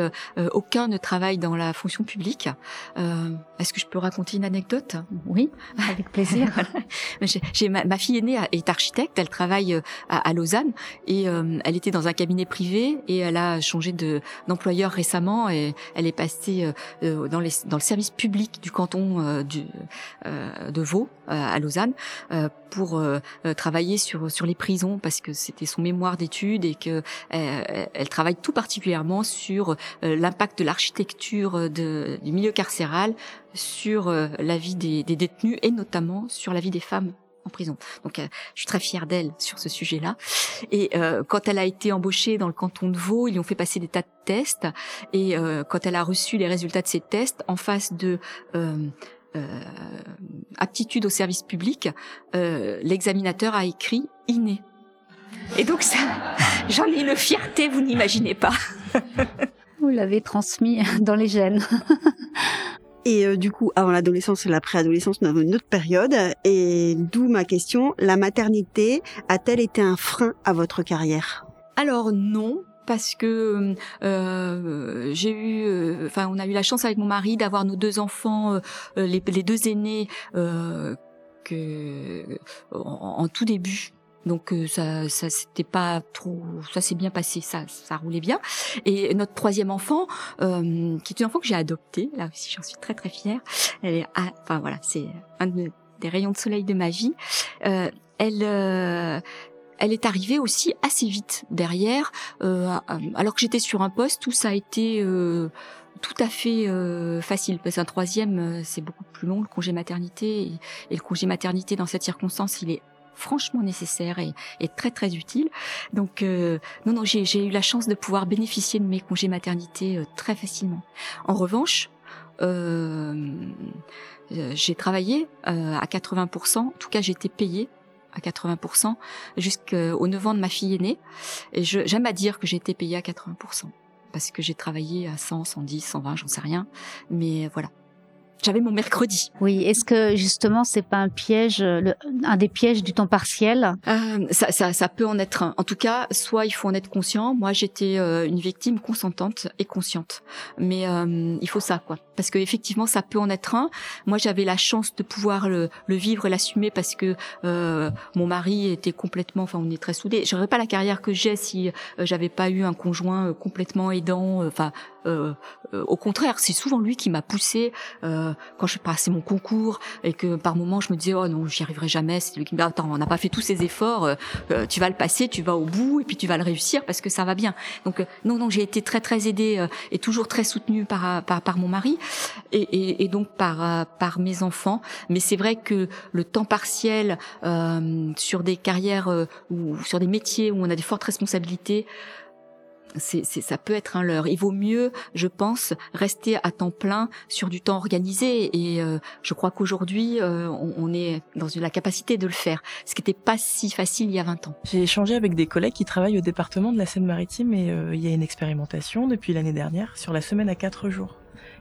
aucun ne travaille dans la fonction publique. Est-ce que je peux raconter une anecdote?
Oui, avec plaisir.
J'ai ma, ma, fille aînée est architecte, elle travaille euh, à, à Lausanne et euh, elle était dans un cabinet privé et elle a changé de d'employeur récemment et elle est passée euh, dans, les, dans le service public du canton du, de Vaud à Lausanne pour travailler sur sur les prisons parce que c'était son mémoire d'études et que elle travaille tout particulièrement sur l'impact de l'architecture du milieu carcéral sur euh, la vie des, détenus et notamment sur la vie des femmes en prison. Donc, euh, je suis très fière d'elle sur ce sujet-là. Et euh, quand elle a été embauchée dans le canton de Vaud, ils lui ont fait passer des tas de tests. Et quand elle a reçu les résultats de ces tests, en face de aptitude au service public, l'examinateur a écrit inné. Et donc ça, j'en ai une fierté, vous n'imaginez pas.
vous l'avez transmis dans les gènes.
Et euh, du coup, avant l'adolescence et la préadolescence, nous avons une autre période. Et d'où ma question, la maternité a-t-elle été un frein à votre carrière?
Alors non, parce que euh, j'ai eu, euh, enfin, on a eu la chance avec mon mari d'avoir nos deux enfants, les, les, deux aînés, que en, tout début donc euh, ça, ça c'était pas trop, ça s'est bien passé, ça, ça roulait bien. Et notre troisième enfant, euh, qui est un enfant que j'ai adopté, là aussi j'en suis très très fière. Elle est, ah, enfin voilà, c'est un des rayons de soleil de ma vie. Euh, elle euh, elle est arrivée aussi assez vite derrière, euh, alors que j'étais sur un poste où ça a été euh, tout à fait euh, facile. Parce qu'un troisième, c'est beaucoup plus long, le congé maternité. Et, et, le congé maternité, dans cette circonstance, il est franchement nécessaire et, très très utile. Donc euh, non non j'ai eu la chance de pouvoir bénéficier de mes congés maternité euh, très facilement. En revanche, euh, j'ai travaillé à 80%, en tout cas été payée à 80% jusqu'au 9 ans de ma fille aînée. Et j'aime à dire que j'ai été payée à 80% parce que j'ai travaillé à 100, 110, 120, j'en sais rien. Mais voilà, j'avais mon mercredi.
Oui, est-ce que justement c'est pas un piège, le, un des pièges du temps partiel?
Euh, ça, ça, ça, peut en être un. En tout cas, soit il faut en être conscient. Moi, j'étais euh, une victime consentante et consciente, mais euh, il faut ça, quoi. Parce que effectivement, ça peut en être un. Moi, j'avais la chance de pouvoir le, le vivre et l'assumer parce que euh, mon mari était complètement, enfin, on est très soudés. J'aurais pas la carrière que j'ai si j'avais pas eu un conjoint complètement aidant, enfin euh, euh, au contraire, c'est souvent lui qui m'a poussé euh, quand je passais mon concours et que par moments je me disais oh non j'y arriverai jamais. C'est lui qui me dit attends on n'a pas fait tous ces efforts, tu vas le passer, tu vas au bout et puis tu vas le réussir parce que ça va bien. Donc non non j'ai été très très aidée et toujours très soutenue par par, par mon mari et, et, donc par par mes enfants. Mais c'est vrai que le temps partiel sur des carrières ou sur des métiers où on a des fortes responsabilités c'est, ça peut être un leurre. Il vaut mieux, je pense, rester à temps plein sur du temps organisé. Et euh, je crois qu'aujourd'hui, euh, on, est dans la capacité de le faire, ce qui n'était pas si facile il y a 20 ans.
J'ai échangé avec des collègues qui travaillent au département de la Seine-Maritime et il y a une expérimentation depuis l'année dernière sur la semaine à 4 jours.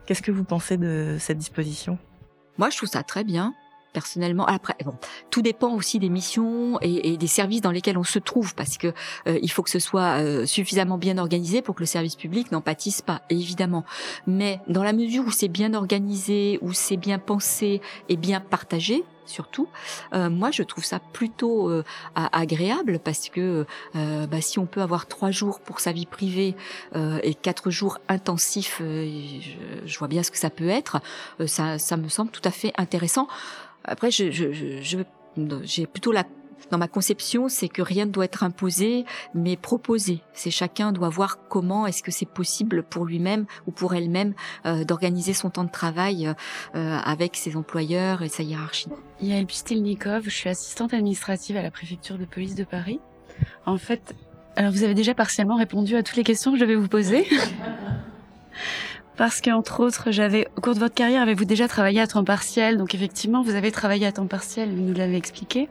Qu'est-ce que vous pensez de cette disposition?
Moi, je trouve ça très bien personnellement. Après, bon, tout dépend aussi des missions et, des services dans lesquels on se trouve, parce que euh, il faut que ce soit euh, suffisamment bien organisé pour que le service public n'en pâtisse pas, évidemment. Mais dans la mesure où c'est bien organisé, où c'est bien pensé et bien partagé, surtout. Euh, moi, je trouve ça plutôt agréable parce que bah, si on peut avoir trois jours pour sa vie privée et quatre jours intensifs, je, je, vois bien ce que ça peut être. ça, ça me semble tout à fait intéressant. Après, je, j'ai plutôt la dans ma conception, c'est que rien ne doit être imposé, mais proposé. C'est chacun doit voir comment est-ce que c'est possible pour lui-même ou pour elle-même euh, d'organiser son temps de travail euh, avec ses employeurs et sa hiérarchie.
Yael Pistelnikov, je suis assistante administrative à la préfecture de police de Paris. En fait, alors vous avez déjà partiellement répondu à toutes les questions que je vais vous poser. Parce qu'entre autres, j'avais, au cours de votre carrière, avez-vous déjà travaillé à temps partiel? Donc effectivement, vous avez travaillé à temps partiel, vous nous l'avez expliqué.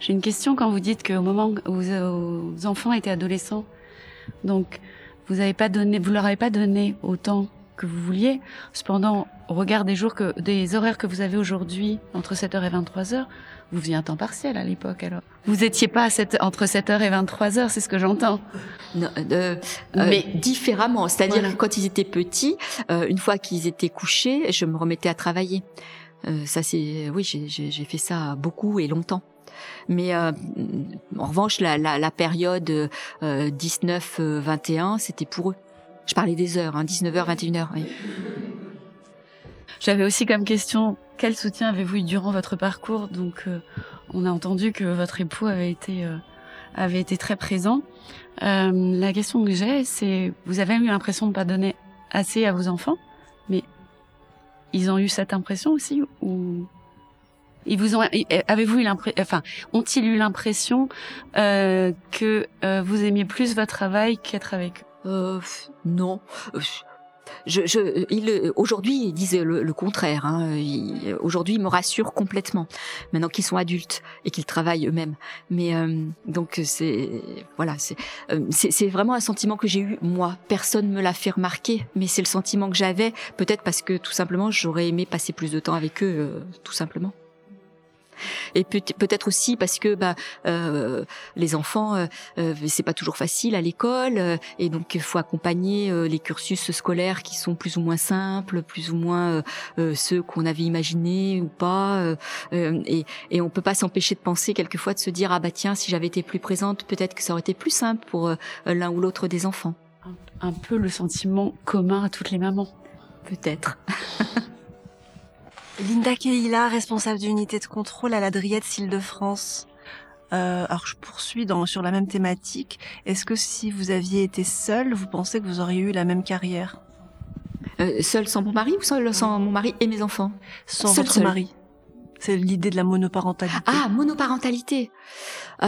J'ai une question quand vous dites qu'au moment où vos enfants étaient adolescents, donc vous avez pas donné, vous leur avez pas donné autant que vous vouliez. Cependant, au regard des jours que, des horaires que vous avez aujourd'hui, entre 7h et 23h, vous faisiez un temps partiel à l'époque, alors. Vous étiez pas à entre 7h et 23h, c'est ce que j'entends.
Euh, euh, mais différemment. C'est-à-dire que quand ils étaient petits, euh, une fois qu'ils étaient couchés, je me remettais à travailler. Euh, ça, c'est, oui, j'ai fait ça beaucoup et longtemps. Mais euh, en revanche, la, la, la période 19-21, c'était pour eux. Je parlais des heures, hein, 19h, 21h. Oui.
J'avais aussi comme question, quel soutien avez-vous eu durant votre parcours Donc, euh, on a entendu que votre époux avait été euh, avait été très présent. Euh, la question que j'ai, c'est, vous avez eu l'impression de pas donner assez à vos enfants, mais ils ont eu cette impression aussi ou ils vous ont avez-vous eu l'impression enfin ont-ils eu l'impression que vous aimiez plus votre travail qu'être avec
eux? Non je, je, aujourd'hui, ils disent le, contraire. Hein. aujourd'hui, ils me rassurent complètement. Maintenant qu'ils sont adultes et qu'ils travaillent eux-mêmes. Mais euh, donc c'est voilà, euh, c'est c'est vraiment un sentiment que j'ai eu moi. Personne me l'a fait remarquer, mais c'est le sentiment que j'avais. Peut-être parce que tout simplement, j'aurais aimé passer plus de temps avec eux, euh, tout simplement et peut-être aussi parce que bah, euh, les enfants, euh, euh, c'est pas toujours facile à l'école, euh, et donc il faut accompagner euh, les cursus scolaires qui sont plus ou moins simples, plus ou moins ceux qu'on avait imaginés ou pas, et, et on peut pas s'empêcher de penser quelquefois de se dire ah bah tiens si j'avais été plus présente, peut-être que ça aurait été plus simple pour l'un ou l'autre des enfants.
Un peu le sentiment commun à toutes les mamans.
Peut-être.
Linda Keila, responsable d'unité de contrôle à la Driette Île-de-France. Euh, alors je poursuis dans, sur la même thématique. Est-ce que si vous aviez été seule, vous pensez que vous auriez eu la même carrière?
Euh, Seule sans mon mari ou seule sans mon mari et mes enfants?
Sans votre mari. C'est l'idée de la monoparentalité.
Ah, monoparentalité. Euh,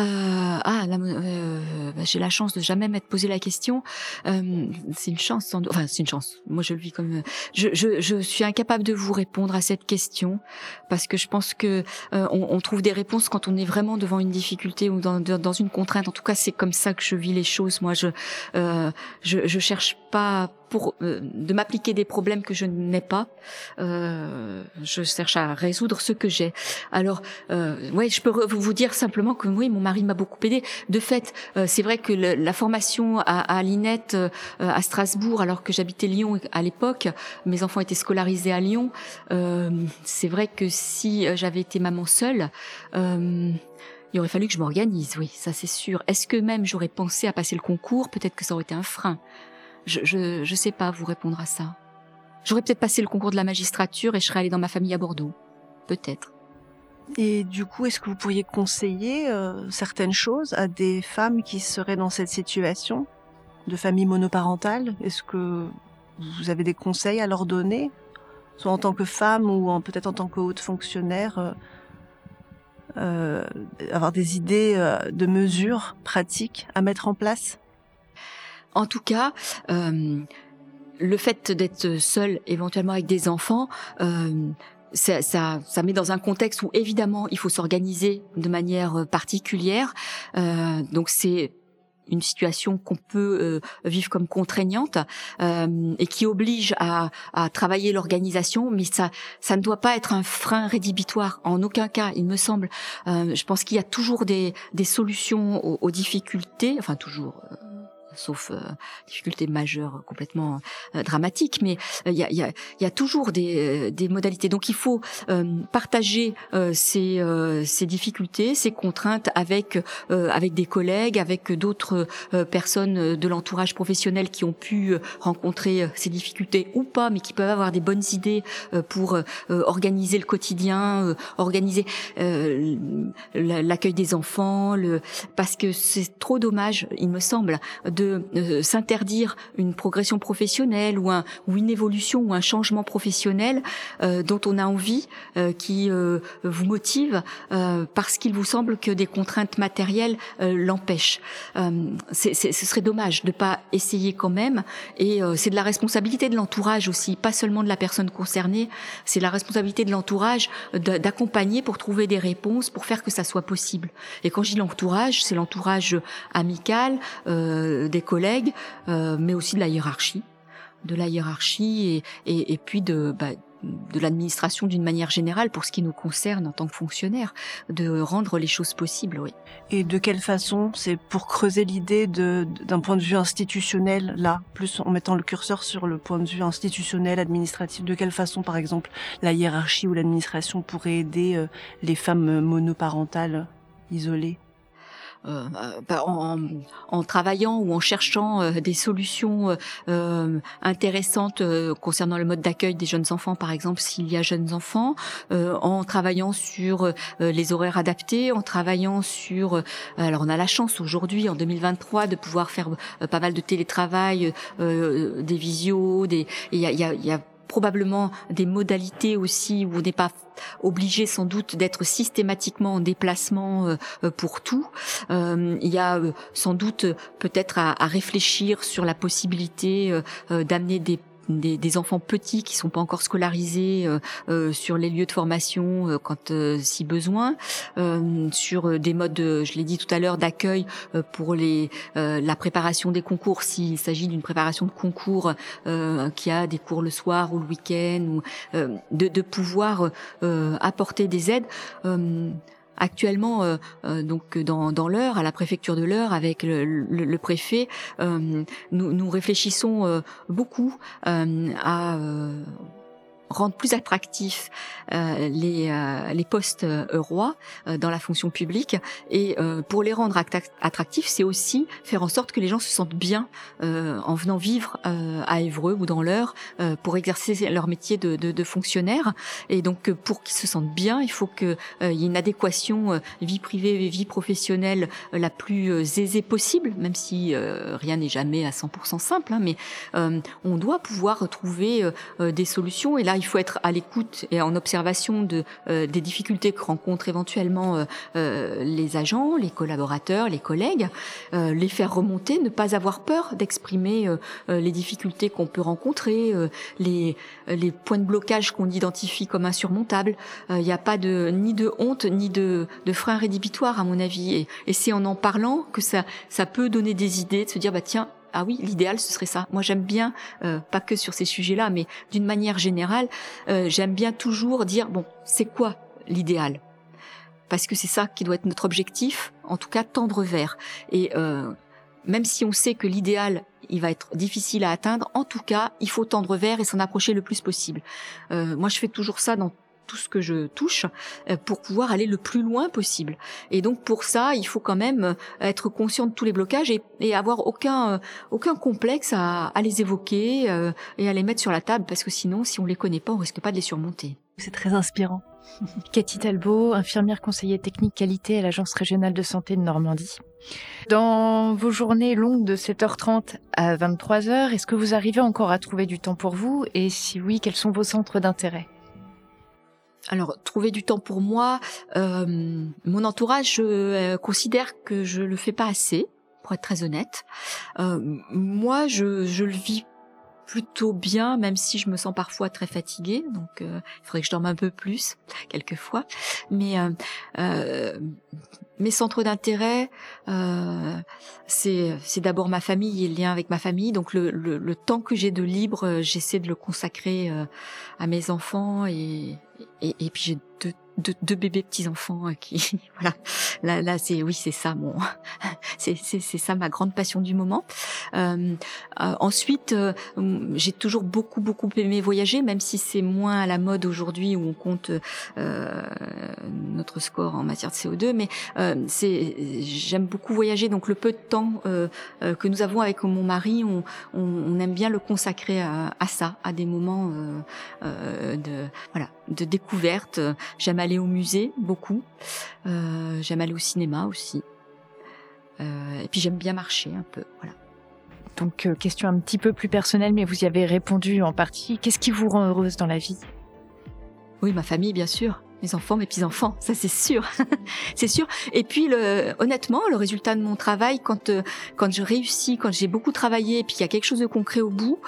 ah, euh, bah, j'ai la chance de jamais m'être posé la question. Euh, c'est une chance, sans... enfin c'est une chance. Moi, je le vis comme. Je, je, je, suis incapable de vous répondre à cette question parce que je pense que euh, on, on, trouve des réponses quand on est vraiment devant une difficulté ou dans, dans une contrainte. En tout cas, c'est comme ça que je vis les choses. Moi, je je, je cherche pas pour euh, de m'appliquer des problèmes que je n'ai pas. Euh, je cherche à résoudre ce que j'ai. Alors, euh, ouais, je peux vous dire simplement que oui, mon mari m'a beaucoup aidé. De fait, euh, c'est vrai que la formation à, à euh, à Strasbourg, alors que j'habitais Lyon à l'époque, mes enfants étaient scolarisés à Lyon. c'est vrai que si j'avais été maman seule. il aurait fallu que je m'organise, oui, ça c'est sûr. Est-ce que même j'aurais pensé à passer le concours? Peut-être que ça aurait été un frein. Je, je, je sais pas vous répondre à ça. J'aurais peut-être passé le concours de la magistrature et je serais allée dans ma famille à Bordeaux. Peut-être.
Et du coup, est-ce que vous pourriez conseiller euh, certaines choses à des femmes qui seraient dans cette situation de famille monoparentale? Est-ce que vous avez des conseils à leur donner, soit en tant que femme ou en, peut-être en tant que haute fonctionnaire euh, euh, avoir des idées euh, de mesures pratiques à mettre en place?
En tout cas, le fait d'être seul, éventuellement avec des enfants, ça, ça, ça, met dans un contexte où évidemment il faut s'organiser de manière particulière. Euh, donc c'est une situation qu'on peut euh, vivre comme contraignante euh, et qui oblige à, à travailler l'organisation, mais ça, ça ne doit pas être un frein rédhibitoire en aucun cas, il me semble. Euh, je pense qu'il y a toujours des, des solutions aux, aux difficultés, enfin toujours sauf euh, difficultés majeures complètement euh, dramatiques, mais il y a, y, a, y, a, toujours des, des, modalités. Donc il faut partager ces, ces, difficultés, ces contraintes avec avec des collègues, avec d'autres personnes de l'entourage professionnel qui ont pu rencontrer ces difficultés ou pas, mais qui peuvent avoir des bonnes idées pour organiser le quotidien, organiser l'accueil des enfants, le, parce que c'est trop dommage, il me semble, de s'interdire une progression professionnelle ou, un, ou une évolution ou un changement professionnel euh, dont on a envie, euh, qui euh, vous motive, parce qu'il vous semble que des contraintes matérielles l'empêchent. ce serait dommage de pas essayer quand même. Et c'est de la responsabilité de l'entourage aussi, pas seulement de la personne concernée. C'est la responsabilité de l'entourage d'accompagner pour trouver des réponses, pour faire que ça soit possible. Et quand je dis l'entourage, c'est l'entourage amical, des collègues, euh, mais aussi de la hiérarchie, de la hiérarchie et, puis de bah, de l'administration d'une manière générale pour ce qui nous concerne en tant que fonctionnaire, de rendre les choses possibles, oui.
Et de quelle façon C'est pour creuser l'idée d'un point de vue institutionnel, là, plus en mettant le curseur sur le point de vue institutionnel, administratif, de quelle façon, par exemple, la hiérarchie ou l'administration pourrait aider euh, les femmes monoparentales isolées?
Euh, bah, en, en, travaillant ou en cherchant euh, des solutions euh, intéressantes concernant le mode d'accueil des jeunes enfants, par exemple, s'il y a jeunes enfants, en travaillant sur les horaires adaptés, en travaillant sur... alors on a la chance aujourd'hui, en 2023, de pouvoir faire pas mal de télétravail, des visios, des... Il y a, y a, y a probablement des modalités aussi où on n'est pas obligé sans doute d'être systématiquement en déplacement euh, pour tout. Euh, il y a euh, sans doute peut-être à, réfléchir sur la possibilité d'amener des des, des, enfants petits qui sont pas encore scolarisés euh, euh sur les lieux de formation euh, quand euh, si besoin, sur des modes, je l'ai dit tout à l'heure, d'accueil pour les la préparation des concours s'il s'agit d'une préparation de concours qui a des cours le soir ou le week-end, ou de, de, pouvoir apporter des aides. Actuellement, euh, euh, donc dans, dans à la préfecture de l'heure, avec le, le, préfet, euh, nous, réfléchissons beaucoup à rendre plus attractifs euh, les, euh, les postes euh, rois euh, dans la fonction publique. Et euh, pour les rendre attractifs, c'est aussi faire en sorte que les gens se sentent bien en venant vivre à Évreux ou dans l'heure pour exercer leur métier de, de, de fonctionnaire. Et donc pour qu'ils se sentent bien, il faut qu'il y ait une adéquation vie privée et vie professionnelle la plus aisée possible, même si rien n'est jamais à 100% simple. Hein, mais on doit pouvoir trouver des solutions. Et là, il faut être à l'écoute et en observation de, euh, des difficultés que rencontrent éventuellement euh, euh, les agents, les collaborateurs, les collègues, les faire remonter, ne pas avoir peur d'exprimer les difficultés qu'on peut rencontrer, les, les points de blocage qu'on identifie comme insurmontables. Il n'y a pas de ni de honte ni de, de frein rédhibitoire à mon avis. Et, et c'est en en parlant que ça, ça peut donner des idées, de se dire bah tiens ah oui, l'idéal ce serait ça. Moi j'aime bien, euh, pas que sur ces sujets-là, mais d'une manière générale, euh, j'aime bien toujours dire bon, c'est quoi l'idéal? Parce que c'est ça qui doit être notre objectif, en tout cas tendre vers. Et euh, même si on sait que l'idéal il va être difficile à atteindre. En tout cas, il faut tendre vers et s'en approcher le plus possible. moi, je fais toujours ça dans tout ce que je touche euh, pour pouvoir aller le plus loin possible. Et donc pour ça, il faut quand même euh, être conscient de tous les blocages et, et avoir aucun euh, aucun complexe à, à les évoquer et à les mettre sur la table parce que sinon, si on les connaît pas, on risque pas de les surmonter.
C'est très inspirant.
Cathy Talbot, infirmière conseillère technique qualité à l'Agence régionale de santé de Normandie. Dans vos journées longues de 7h30 à 23h, est-ce que vous arrivez encore à trouver du temps pour vous? Et si oui, quels sont vos centres d'intérêt?
Alors, trouver du temps pour moi, euh, mon entourage euh, considère que je le fais pas assez pour être très honnête. Euh, moi, je, je le vis plutôt bien, même si je me sens parfois très fatiguée. Donc, euh, il faudrait que je dorme un peu plus, quelquefois. Mais euh, euh, mes centres d'intérêt, euh, c'est d'abord ma famille et le lien avec ma famille. Donc, le, le, le temps que j'ai de libre, euh, j'essaie de le consacrer euh, à mes enfants et et, et puis j'ai deux deux, deux bébés petits enfants qui voilà. Là là c'est oui c'est ça mon c'est c'est ça ma grande passion du moment. Euh, euh, ensuite euh, j'ai toujours beaucoup beaucoup aimé voyager même si c'est moins à la mode aujourd'hui où on compte euh, notre score en matière de CO2 mais euh, c'est j'aime beaucoup voyager. Donc le peu de temps euh, euh, que nous avons avec mon mari on, on, on aime bien le consacrer à, à ça à des moments euh, euh, de voilà de découverte j'aime aller au musée beaucoup. Euh, j'aime aller au cinéma aussi. Euh, et puis j'aime bien marcher un peu. Voilà.
Donc, euh, question un petit peu plus personnelle, mais vous y avez répondu en partie. Qu'est-ce qui vous rend heureuse dans la vie?
Oui, ma famille, bien sûr mes enfants, mes petits-enfants, ça c'est sûr, c'est sûr. Et puis le, honnêtement, le résultat de mon travail, quand euh, quand je réussis, quand j'ai beaucoup travaillé, et puis il y a quelque chose de concret au bout,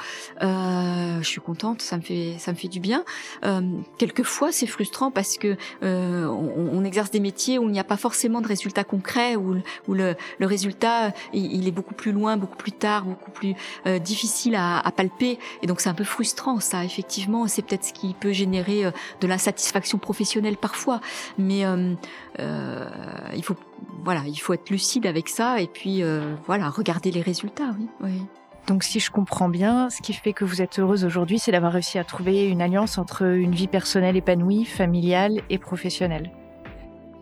euh, je suis contente, ça me fait ça me fait du bien. Euh, quelquefois, c'est frustrant parce que euh, on, on, exerce des métiers où il n'y a pas forcément de résultats concrets, où, où le, le résultat il, il, est beaucoup plus loin, beaucoup plus tard, beaucoup plus euh, difficile à, à, palper, et donc c'est un peu frustrant ça. Effectivement, c'est peut-être ce qui peut générer de l'insatisfaction professionnelle parfois, mais euh, euh, il faut voilà, il faut être lucide avec ça et puis euh, voilà, regarder les résultats. Oui, oui.
Donc si je comprends bien, ce qui fait que vous êtes heureuse aujourd'hui, c'est d'avoir réussi à trouver une alliance entre une vie personnelle épanouie, familiale et professionnelle.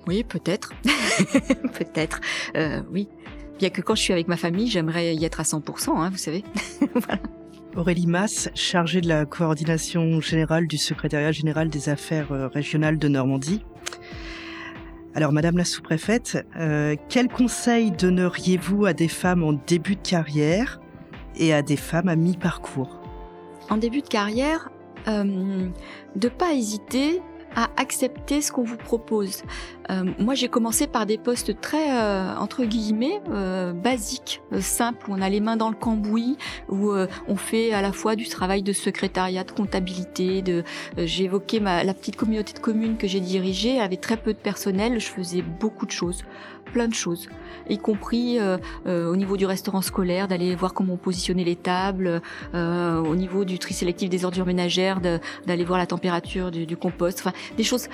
Oui, peut-être, peut-être, euh, oui. Bien que quand je suis avec ma famille, j'aimerais y être à 100%, hein, vous savez. voilà.
Aurélie Masse, chargée de la coordination générale du secrétariat général des affaires régionales de Normandie. Alors, Madame la sous-préfète, euh, quel conseil donneriez-vous à des femmes en début de carrière et à des femmes à mi-parcours?
En début de carrière, euh, de pas hésiter à accepter ce qu'on vous propose. Euh, moi, j'ai commencé par des postes très, euh, entre guillemets, euh, basiques, simples, où on a les mains dans le cambouis, où on fait à la fois du travail de secrétariat, de comptabilité. De, j'ai évoqué ma, la petite communauté de communes que j'ai dirigée, avec très peu de personnel, je faisais beaucoup de choses, plein de choses, y compris au niveau du restaurant scolaire, d'aller voir comment on positionnait les tables, au niveau du tri sélectif des ordures ménagères, d'aller voir la température du, du compost, enfin des choses,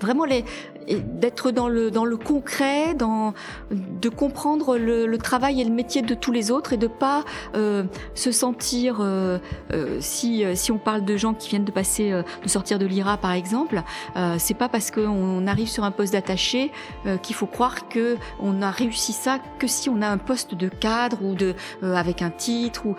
vraiment les d'être dans le dans le concret, dans de comprendre le, le, travail et le métier de tous les autres et de pas euh, se sentir euh, euh, si si on parle de gens qui viennent de passer de sortir de l'IRA par exemple, c'est pas parce qu'on arrive sur un poste d'attaché qu'il faut croire que on a réussi ça que si on a un poste de cadre ou de avec un titre ou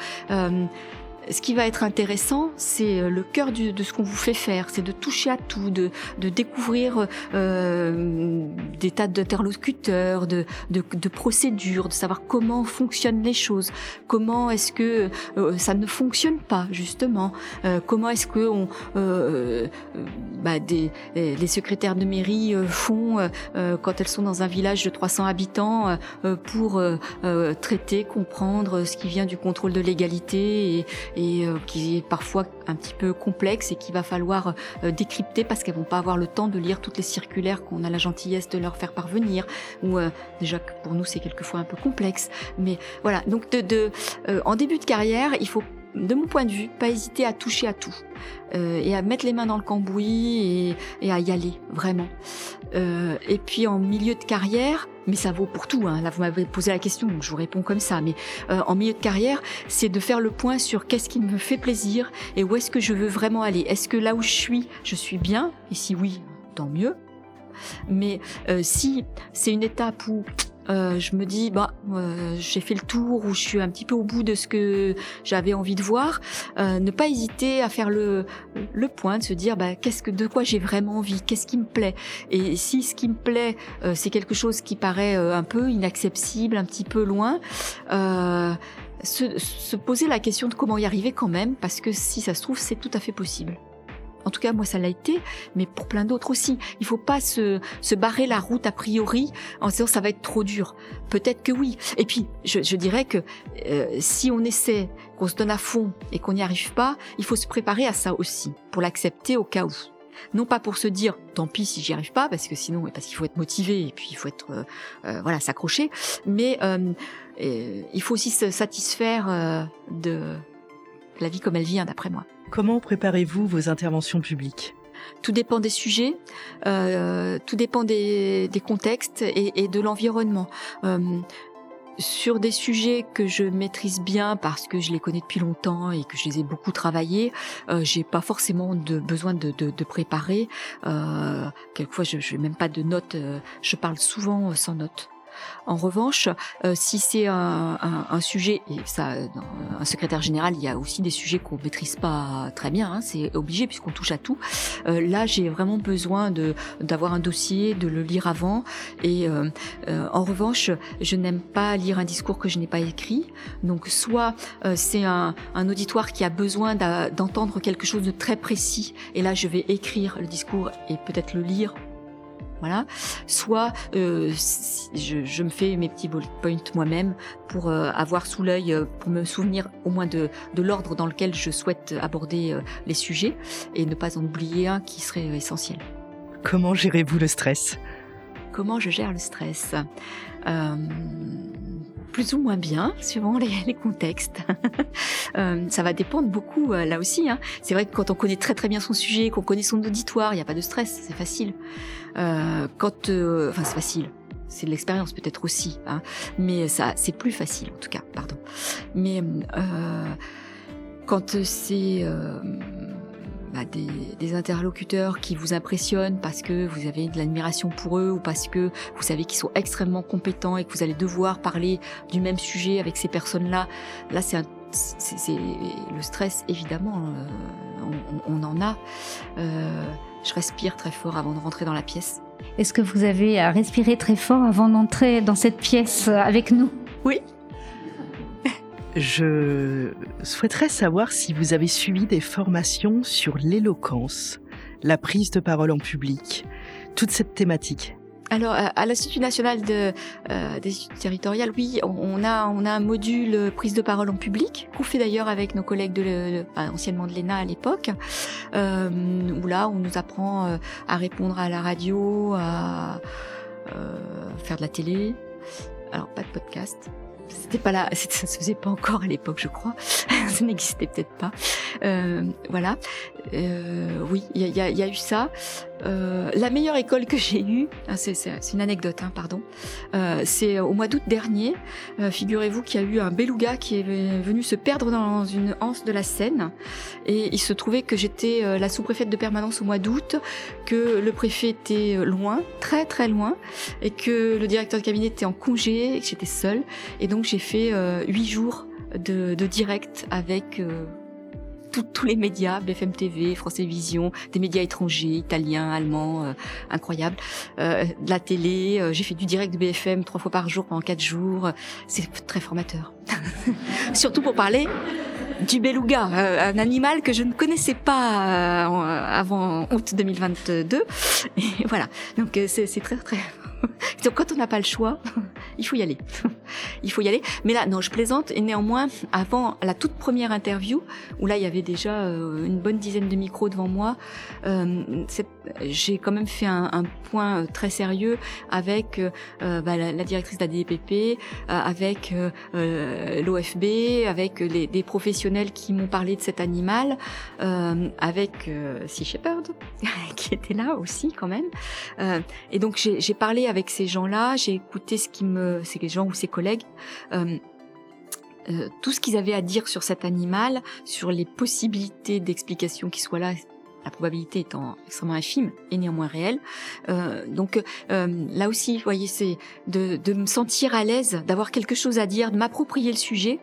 ce qui va être intéressant, c'est le cœur de ce qu'on vous fait faire, c'est de toucher à tout, de, découvrir euh, des tas d'interlocuteurs, de, de, de, procédures, de savoir comment fonctionnent les choses, comment est-ce que euh, ça ne fonctionne pas justement, euh, comment est-ce que euh, bah, les secrétaires de mairie font quand elles sont dans un village de 300 habitants pour traiter, comprendre ce qui vient du contrôle de légalité et, et euh, qui est parfois un petit peu complexe et qu'il va falloir euh, décrypter parce qu'elles vont pas avoir le temps de lire toutes les circulaires qu'on a la gentillesse de leur faire parvenir ou euh, déjà que pour nous c'est quelquefois un peu complexe. Mais voilà donc de, de en début de carrière il faut de mon point de vue, pas hésiter à toucher à tout euh, et à mettre les mains dans le cambouis et, et à y aller vraiment. Euh, et puis en milieu de carrière, mais ça vaut pour tout. Hein, là, vous m'avez posé la question, donc je vous réponds comme ça. Mais euh, en milieu de carrière, c'est de faire le point sur qu'est-ce qui me fait plaisir et où est-ce que je veux vraiment aller. Est-ce que là où je suis, je suis bien? Et si oui, tant mieux. Mais euh, si c'est une étape où euh, je me dis bah euh, j'ai fait le tour ou je suis un petit peu au bout de ce que j'avais envie de voir. Euh, ne pas hésiter à faire le le point de se dire bah qu'est-ce que de quoi j'ai vraiment envie qu'est-ce qui me plaît. Et si ce qui me plaît euh, c'est quelque chose qui paraît euh, un peu inaccessible un petit peu loin se, se poser la question de comment y arriver quand même parce que si ça se trouve c'est tout à fait possible En tout cas, moi, ça l'a été, mais pour plein d'autres aussi. Il faut pas se, se barrer la route a priori en se disant ça va être trop dur. Peut-être que oui. Et puis, je, je dirais que euh, si on essaie, qu'on se donne à fond et qu'on n'y arrive pas, il faut se préparer à ça aussi, pour l'accepter au cas où. Non pas pour se dire tant pis si j'y arrive pas, parce que sinon, parce qu'il faut être motivé et puis il faut être euh, euh, voilà s'accrocher, mais euh, euh, il faut aussi se satisfaire de la vie comme elle vient, d'après moi.
Comment préparez-vous vos interventions publiques?
Tout dépend des sujets, euh, tout dépend des, des contextes et, et de l'environnement. Euh, sur des sujets que je maîtrise bien parce que je les connais depuis longtemps et que je les ai beaucoup travaillés, euh, j'ai pas forcément de besoin de, de, de préparer. Euh, quelquefois, je n'ai même pas de notes. je parle souvent sans notes. En revanche, euh, si c'est un, un, un sujet, et ça, un secrétaire général, il y a aussi des sujets qu'on maîtrise pas très bien, hein, c'est obligé puisqu'on touche à tout. Euh, là, j'ai vraiment besoin de d'avoir un dossier, de le lire avant. Et euh, en revanche, je n'aime pas lire un discours que je n'ai pas écrit. Donc, soit c'est un, un auditoire qui a besoin d'entendre quelque chose de très précis, et là, je vais écrire le discours et peut-être le lire voilà. Soit euh, si- je, je me fais mes petits bullet points moi-même pour euh, avoir sous l'œil, euh, pour me souvenir au moins de, de l'ordre dans lequel je souhaite aborder euh, les sujets et ne pas en oublier un qui serait essentiel.
Comment gérez-vous le stress?
Comment je gère le stress? Plus ou moins bien, suivant les, contextes. Euh, ça va dépendre beaucoup euh, là aussi. hein. C'est vrai que quand on connaît très très bien son sujet, qu'on connaît son auditoire, il n'y a pas de stress, c'est facile. Euh, quand, enfin c'est facile. C'est de l'expérience peut-être aussi, hein. mais ça c'est plus facile en tout cas, pardon. Mais quand c'est bah, des, des interlocuteurs qui vous impressionnent parce que vous avez de l'admiration pour eux ou parce que vous savez qu'ils sont extrêmement compétents et que vous allez devoir parler du même sujet avec ces personnes-là, là c'est le stress évidemment euh, on, on en a. Euh, je respire très fort avant de rentrer dans la pièce.
Est-ce que vous avez à respirer très fort avant d'entrer dans cette pièce avec nous?
Oui.
Je souhaiterais savoir si vous avez suivi des formations sur l'éloquence, la prise de parole en public, toute cette thématique.
Alors, à l'Institut national euh, des études territoriales, oui, on a, on a un module prise de parole en public, qu'on fait d'ailleurs avec nos collègues de, anciennement de l'ENA à l'époque, euh, où là, on nous apprend euh, à répondre à la radio, à faire de la télé. Alors, pas de podcast. C'était pas là, ça se faisait pas encore à l'époque, je crois. ça n'existait peut-être pas. Euh, voilà. Euh, oui, il y a eu ça. Euh, la meilleure école que j'ai eue, ah, c'est une anecdote, hein, pardon, euh, c'est au mois d'août dernier. Euh, Figurez-vous qu'il y a eu un beluga qui est venu se perdre dans une anse de la Seine. Et il se trouvait que j'étais euh, la sous-préfète de permanence au mois d'août, que le préfet était euh, loin, très très loin, et que le directeur de cabinet était en congé, et que j'étais seule. Et donc j'ai fait euh, huit jours de, de direct avec... euh, tous- les médias, BFM TV, France Télévisions, des médias étrangers, italiens, allemands, euh, incroyables, euh, de la télé. euh, j'ai fait du direct de BFM trois fois par jour pendant quatre jours. C'est très formateur. Surtout pour parler du beluga, euh, un animal que je ne connaissais pas euh, avant août 2022. Et voilà, donc euh, c'est très très. Donc quand on n'a pas le choix, il faut y aller. il faut y aller. Mais là, non, je plaisante. Et néanmoins, avant la toute première interview, où là il y avait déjà euh, une bonne dizaine de micros devant moi, euh, j'ai quand même fait un, point euh, très sérieux avec bah, la, directrice de la DPP, avec l'OFB, avec des professionnels qui m'ont parlé de cet animal, avec Sea Shepherd qui était là aussi quand même. Et donc j'ai parlé avec ces gens-là, j'ai écouté ce qui me, ces gens ou ces collègues. euh, euh, tout ce qu'ils avaient à dire sur cet animal, sur les possibilités d'explication qui soient là, la probabilité étant extrêmement infime et néanmoins réelle. Euh, donc là aussi, vous voyez, c'est de, me sentir à l'aise, d'avoir quelque chose à dire, de m'approprier le sujet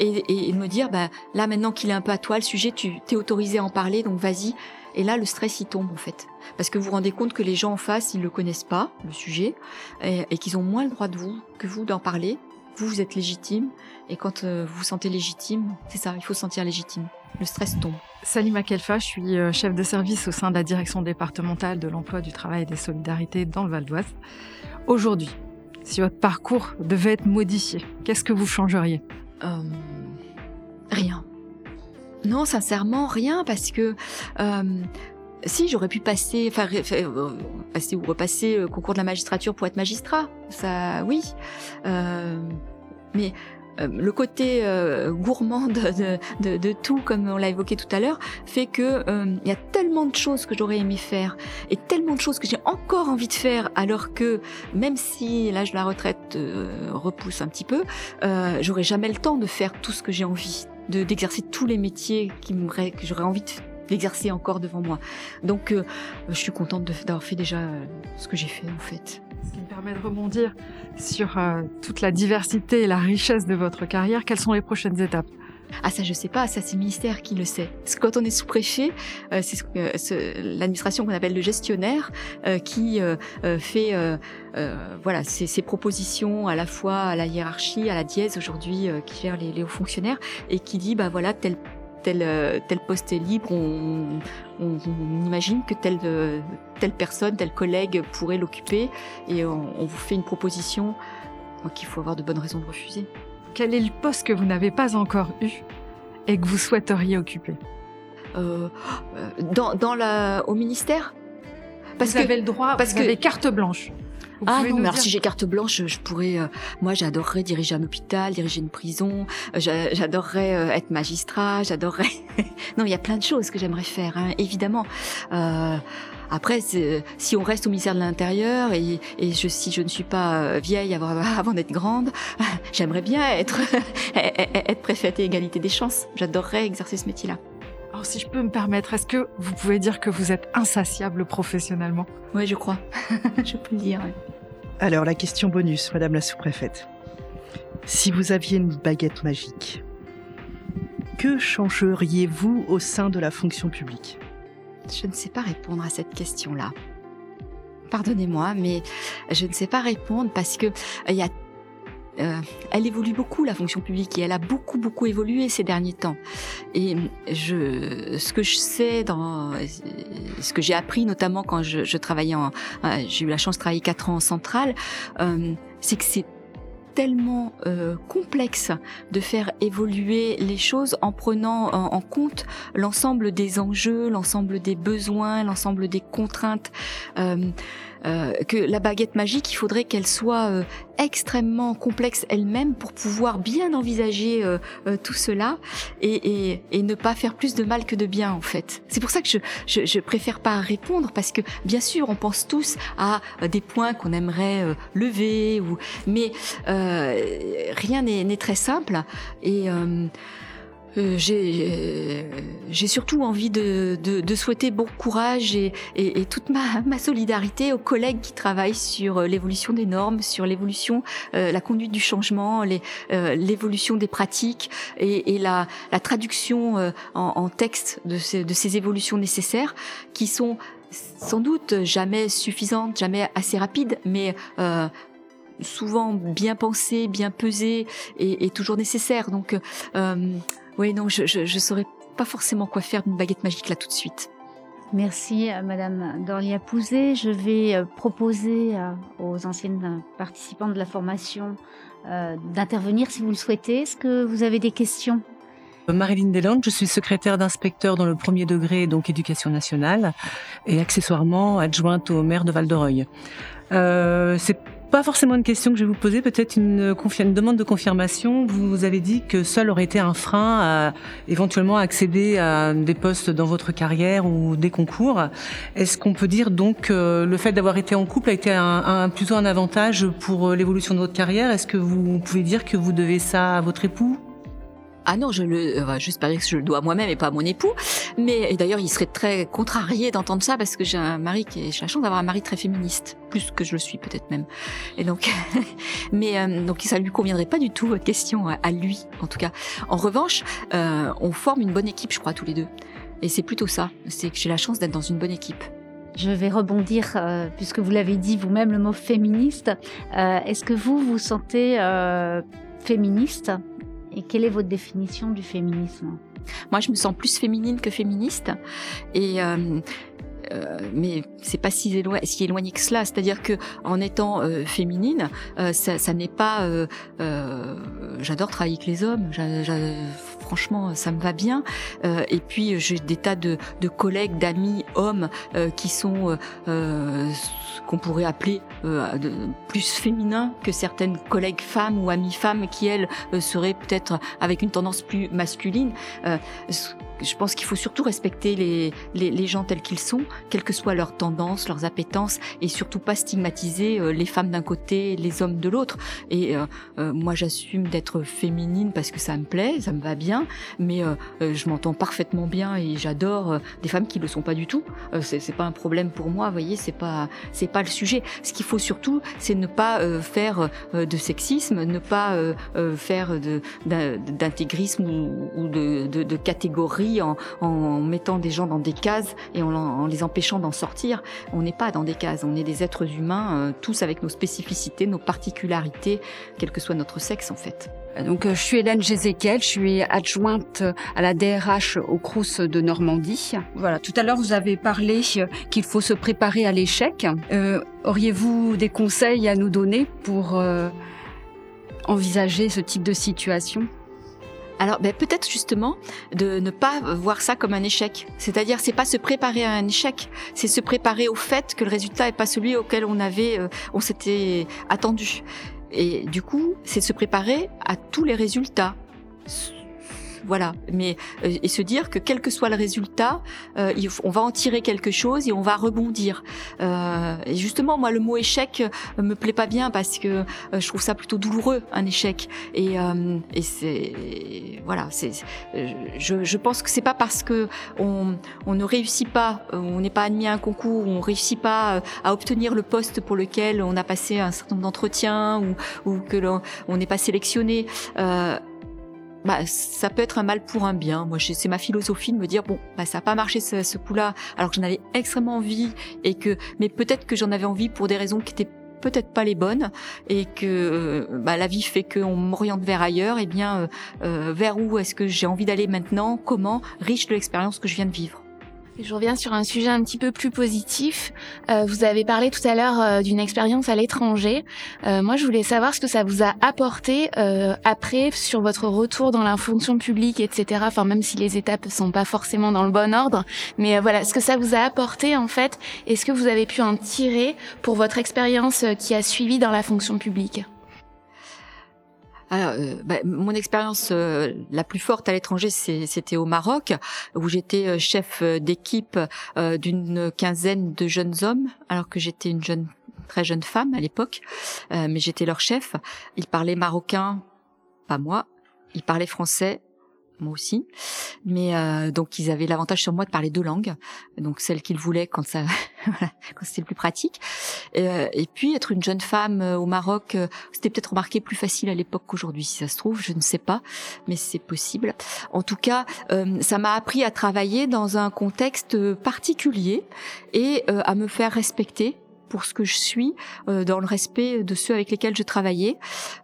et, et, et de me dire, bah, là maintenant qu'il est un peu à toi le sujet, tu t'es autorisé à en parler, donc vas-y. Et là, le stress il tombe en fait, parce que vous vous rendez compte que les gens en face, ils le connaissent pas le sujet, et, et qu'ils ont moins le droit de vous que vous d'en parler. Vous, vous êtes légitime, et quand euh, vous vous sentez légitime, c'est ça, il faut se sentir légitime. le stress tombe.
Salima Kelfa, je suis euh, chef de service au sein de la direction départementale de l'emploi, du travail et des solidarités dans le Val d'Oise. Aujourd'hui, si votre parcours devait être modifié, qu'est-ce que vous changeriez?
Euh, Rien. Non, sincèrement, rien, parce que euh, si j'aurais pu passer, enfin, euh, passer ou repasser le concours de la magistrature pour être magistrat, ça, oui. Euh, mais le côté gourmand de, de, tout, comme on l'a évoqué tout à l'heure, fait que il y a tellement de choses que j'aurais aimé faire et tellement de choses que j'ai encore envie de faire, alors que même si l'âge de la retraite repousse un petit peu, j'aurais jamais le temps de faire tout ce que j'ai envie, de d'exercer tous les métiers qui que j'aurais envie d'exercer encore devant moi. Donc, je suis contente d'avoir fait déjà ce que j'ai fait en fait.
Ce qui me permet de rebondir sur euh, toute la diversité et la richesse de votre carrière. Quelles sont les prochaines étapes?
Ah ça je sais pas, ça c'est le ministère qui le sait. Parce que quand on est sous-préfet, euh, c'est ce l'administration qu'on appelle le gestionnaire euh, qui euh, euh, fait voilà ses, propositions à la fois à la hiérarchie, à la dièse aujourd'hui qui gère les, hauts fonctionnaires et qui dit bah voilà tel tel, euh, tel poste est libre, on, imagine que telle, euh, telle personne, tel collègue pourrait l'occuper et on, on, vous fait une proposition qu'il faut avoir de bonnes raisons de refuser.
Quel est le poste que vous n'avez pas encore eu et que vous souhaiteriez occuper
euh, dans, dans la, Au ministère?
Parce vous que, avez le droit, parce vous que, avez carte blanche.
Vous ah non, mais alors si j'ai carte blanche, je pourrais. Euh, moi, j'adorerais diriger un hôpital, diriger une prison. Euh, j'adorerais euh, être magistrat. J'adorerais. non, il y a plein de choses que j'aimerais faire, hein, évidemment. Euh, après, si on reste au ministère de l'Intérieur et, et je, si je ne suis pas vieille avant, avant d'être grande, j'aimerais bien être être préfète et égalité des chances. J'adorerais exercer ce métier-là.
Alors, si je peux me permettre, est-ce que vous pouvez dire que vous êtes insatiable professionnellement?
Oui, je crois. je peux le dire. Ouais.
Alors, la question bonus, Madame la sous-préfète. Si vous aviez une baguette magique, que changeriez-vous au sein de la fonction publique?
Je ne sais pas répondre à cette question-là. Pardonnez-moi, mais je ne sais pas répondre parce que il y a euh, elle évolue beaucoup la fonction publique et elle a beaucoup beaucoup évolué ces derniers temps. Et ce que je sais dans, ce que j'ai appris notamment quand je, travaillais j'ai eu la chance de travailler quatre ans en centrale, euh, c'est que c'est tellement euh, complexe de faire évoluer les choses en prenant en, compte l'ensemble des enjeux, l'ensemble des besoins, l'ensemble des contraintes. Euh, euh, que la baguette magique, il faudrait qu'elle soit euh, extrêmement complexe elle-même pour pouvoir bien envisager euh, euh tout cela et, et, et, ne pas faire plus de mal que de bien en fait. C'est pour ça que je, je, je, préfère pas répondre parce que bien sûr on pense tous à des points qu'on aimerait lever ou mais rien n'est très simple et euh, j'ai j'ai surtout envie de, de, de, souhaiter bon courage et, et, toute ma, ma solidarité aux collègues qui travaillent sur euh, l'évolution des normes, sur l'évolution, euh, la conduite du changement, euh, l'évolution des pratiques et, et la, la, traduction euh, en, en, texte de ces, de ces évolutions nécessaires qui sont sans doute jamais suffisantes, jamais assez rapides, mais euh, souvent bien pensées, bien pesées et, toujours nécessaires. Donc euh, oui, non, je, je, je saurais pas forcément quoi faire d'une baguette magique là tout de suite.
Merci à Madame Dorlia Pouzet. Je vais euh, proposer euh, aux anciennes participantes de la formation euh, d'intervenir si vous le souhaitez. Est-ce que vous avez des questions?
Marilyn Deslandes, je suis secrétaire d'inspecteur dans le premier degré, donc éducation nationale, et accessoirement adjointe au maire de Val-de-Reuil. Euh, c'est pas forcément une question que je vais vous poser, peut-être une, une, demande de confirmation. Vous avez dit que seul aurait été un frein à éventuellement accéder à des postes dans votre carrière ou des concours. Est-ce qu'on peut dire donc que le fait d'avoir été en couple a été un, plutôt un avantage pour l'évolution de votre carrière? Est-ce que vous pouvez dire que vous devez ça à votre époux?
Ah non, je le, enfin, j'espère que je le dois moi-même et pas à mon époux. Mais d'ailleurs, il serait très contrarié d'entendre ça parce que j'ai un mari qui est, j'ai la chance d'avoir un mari très féministe, plus que je le suis peut-être même. Et donc, mais euh, donc ça lui conviendrait pas du tout votre question à lui, en tout cas. En revanche, euh, on forme une bonne équipe, je crois, tous les deux. Et c'est plutôt ça, c'est que j'ai la chance d'être dans une bonne équipe.
Je vais rebondir, euh, puisque vous l'avez dit vous-même, le mot féministe. Euh, est-ce que vous vous sentez euh, féministe? Et quelle est votre définition du féminisme?
Moi, je me sens plus féminine que féministe. Et euh, mais c'est pas si, éloigné, si éloigné que cela. C'est-à-dire que en étant euh, féminine, euh, ça, ça n'est pas. J'adore travailler avec les hommes. Franchement, ça me va bien. et puis j'ai des tas de, collègues, d'amis hommes qui sont qu'on pourrait appeler plus féminins que certaines collègues femmes ou amies femmes qui elles seraient peut-être avec une tendance plus masculine je pense qu'il faut surtout respecter les, les, gens tels qu'ils sont, quelles que soient leurs tendances, leurs appétences, et surtout pas stigmatiser euh, les femmes d'un côté, les hommes de l'autre. Et euh, euh, moi, j'assume d'être féminine parce que ça me plaît, ça me va bien, mais je m'entends parfaitement bien et j'adore des femmes qui le sont pas du tout. c'est pas un problème pour moi, vous voyez, c'est pas c'est pas le sujet. Ce qu'il faut surtout, c'est ne pas faire de sexisme, ne pas faire d'intégrisme ou, ou de, de, de catégorie en, mettant des gens dans des cases et en, les empêchant d'en sortir. On n'est pas dans des cases, on est des êtres humains, euh, tous avec nos spécificités, nos particularités, quel que soit notre sexe en fait.
Donc, euh, je suis Hélène Jézéquel, je suis adjointe à la DRH au Crous de Normandie. Voilà, tout à l'heure, vous avez parlé euh, qu'il faut se préparer à l'échec. Auriez-vous des conseils à nous donner pour envisager ce type de situation?
Alors ben, peut-être justement de ne pas voir ça comme un échec. C'est-à-dire c'est pas se préparer à un échec, c'est se préparer au fait que le résultat est pas celui auquel on avait euh, on s'était attendu. Et du coup, c'est se préparer à tous les résultats voilà. Mais euh, et se dire que quel que soit le résultat, euh, on va en tirer quelque chose et on va rebondir. Euh, et justement, moi, le mot échec me plaît pas bien parce que je trouve ça plutôt douloureux un échec. Et, et c'est voilà, c'est je, je pense que c'est pas parce que on, on ne réussit pas, on n'est pas admis à un concours, on réussit pas à obtenir le poste pour lequel on a passé un certain nombre d'entretiens ou, ou que l'on n'est pas sélectionné. Euh, bah, ça peut être un mal pour un bien. Moi, c'est ma philosophie de me dire bon, bah, ça n'a pas marché ce, ce coup-là, alors que j'en avais extrêmement envie et que, mais peut-être que j'en avais envie pour des raisons qui étaient peut-être pas les bonnes et que euh, bah, la vie fait qu'on m'oriente vers ailleurs. Et eh bien, euh, euh, vers où est-ce que j'ai envie d'aller maintenant? Comment? Riche de l'expérience que je viens de vivre.
Je reviens sur un sujet un petit peu plus positif. Euh, vous avez parlé tout à l'heure euh, d'une expérience à l'étranger. Euh, moi, je voulais savoir ce que ça vous a apporté après sur votre retour dans la fonction publique, etc. Enfin, même si les étapes sont pas forcément dans le bon ordre, mais voilà, ce que ça vous a apporté en fait, est-ce que vous avez pu en tirer pour votre expérience qui a suivi dans la fonction publique?
Alors, euh, bah, mon expérience euh, la plus forte à l'étranger, c'était au Maroc, où j'étais euh, chef d'équipe d'une quinzaine de jeunes hommes, alors que j'étais une jeune, très jeune femme à l'époque, mais j'étais leur chef. Ils parlaient marocain, pas moi. Ils parlaient français, moi aussi. Mais euh, donc ils avaient l'avantage sur moi de parler deux langues, donc celle qu'ils voulaient quand ça, quand c'était le plus pratique. Euh, et puis être une jeune femme euh, au Maroc, c'était peut-être remarqué plus facile à l'époque qu'aujourd'hui, si ça se trouve, je ne sais pas, mais c'est possible. En tout cas, ça m'a appris à travailler dans un contexte particulier et à me faire respecter pour ce que je suis, euh, dans le respect de ceux avec lesquels je travaillais.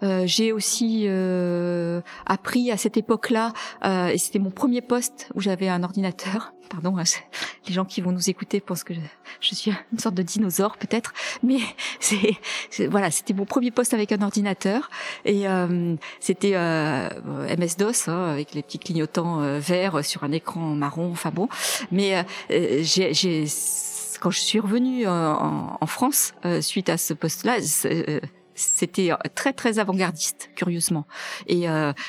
Euh, j'ai aussi euh, appris à cette époque-là, et c'était mon premier poste où j'avais un ordinateur. Pardon, hein, les gens qui vont nous écouter pensent que je, suis une sorte de dinosaure peut-être, mais c'est voilà, c'était mon premier poste avec un ordinateur et c'était MS DOS hein, avec les petits clignotants verts sur un écran marron. Enfin bon, mais j'ai quand je suis revenue euh, en, France euh, suite à ce poste-là, euh, c'était très très avant-gardiste, curieusement, et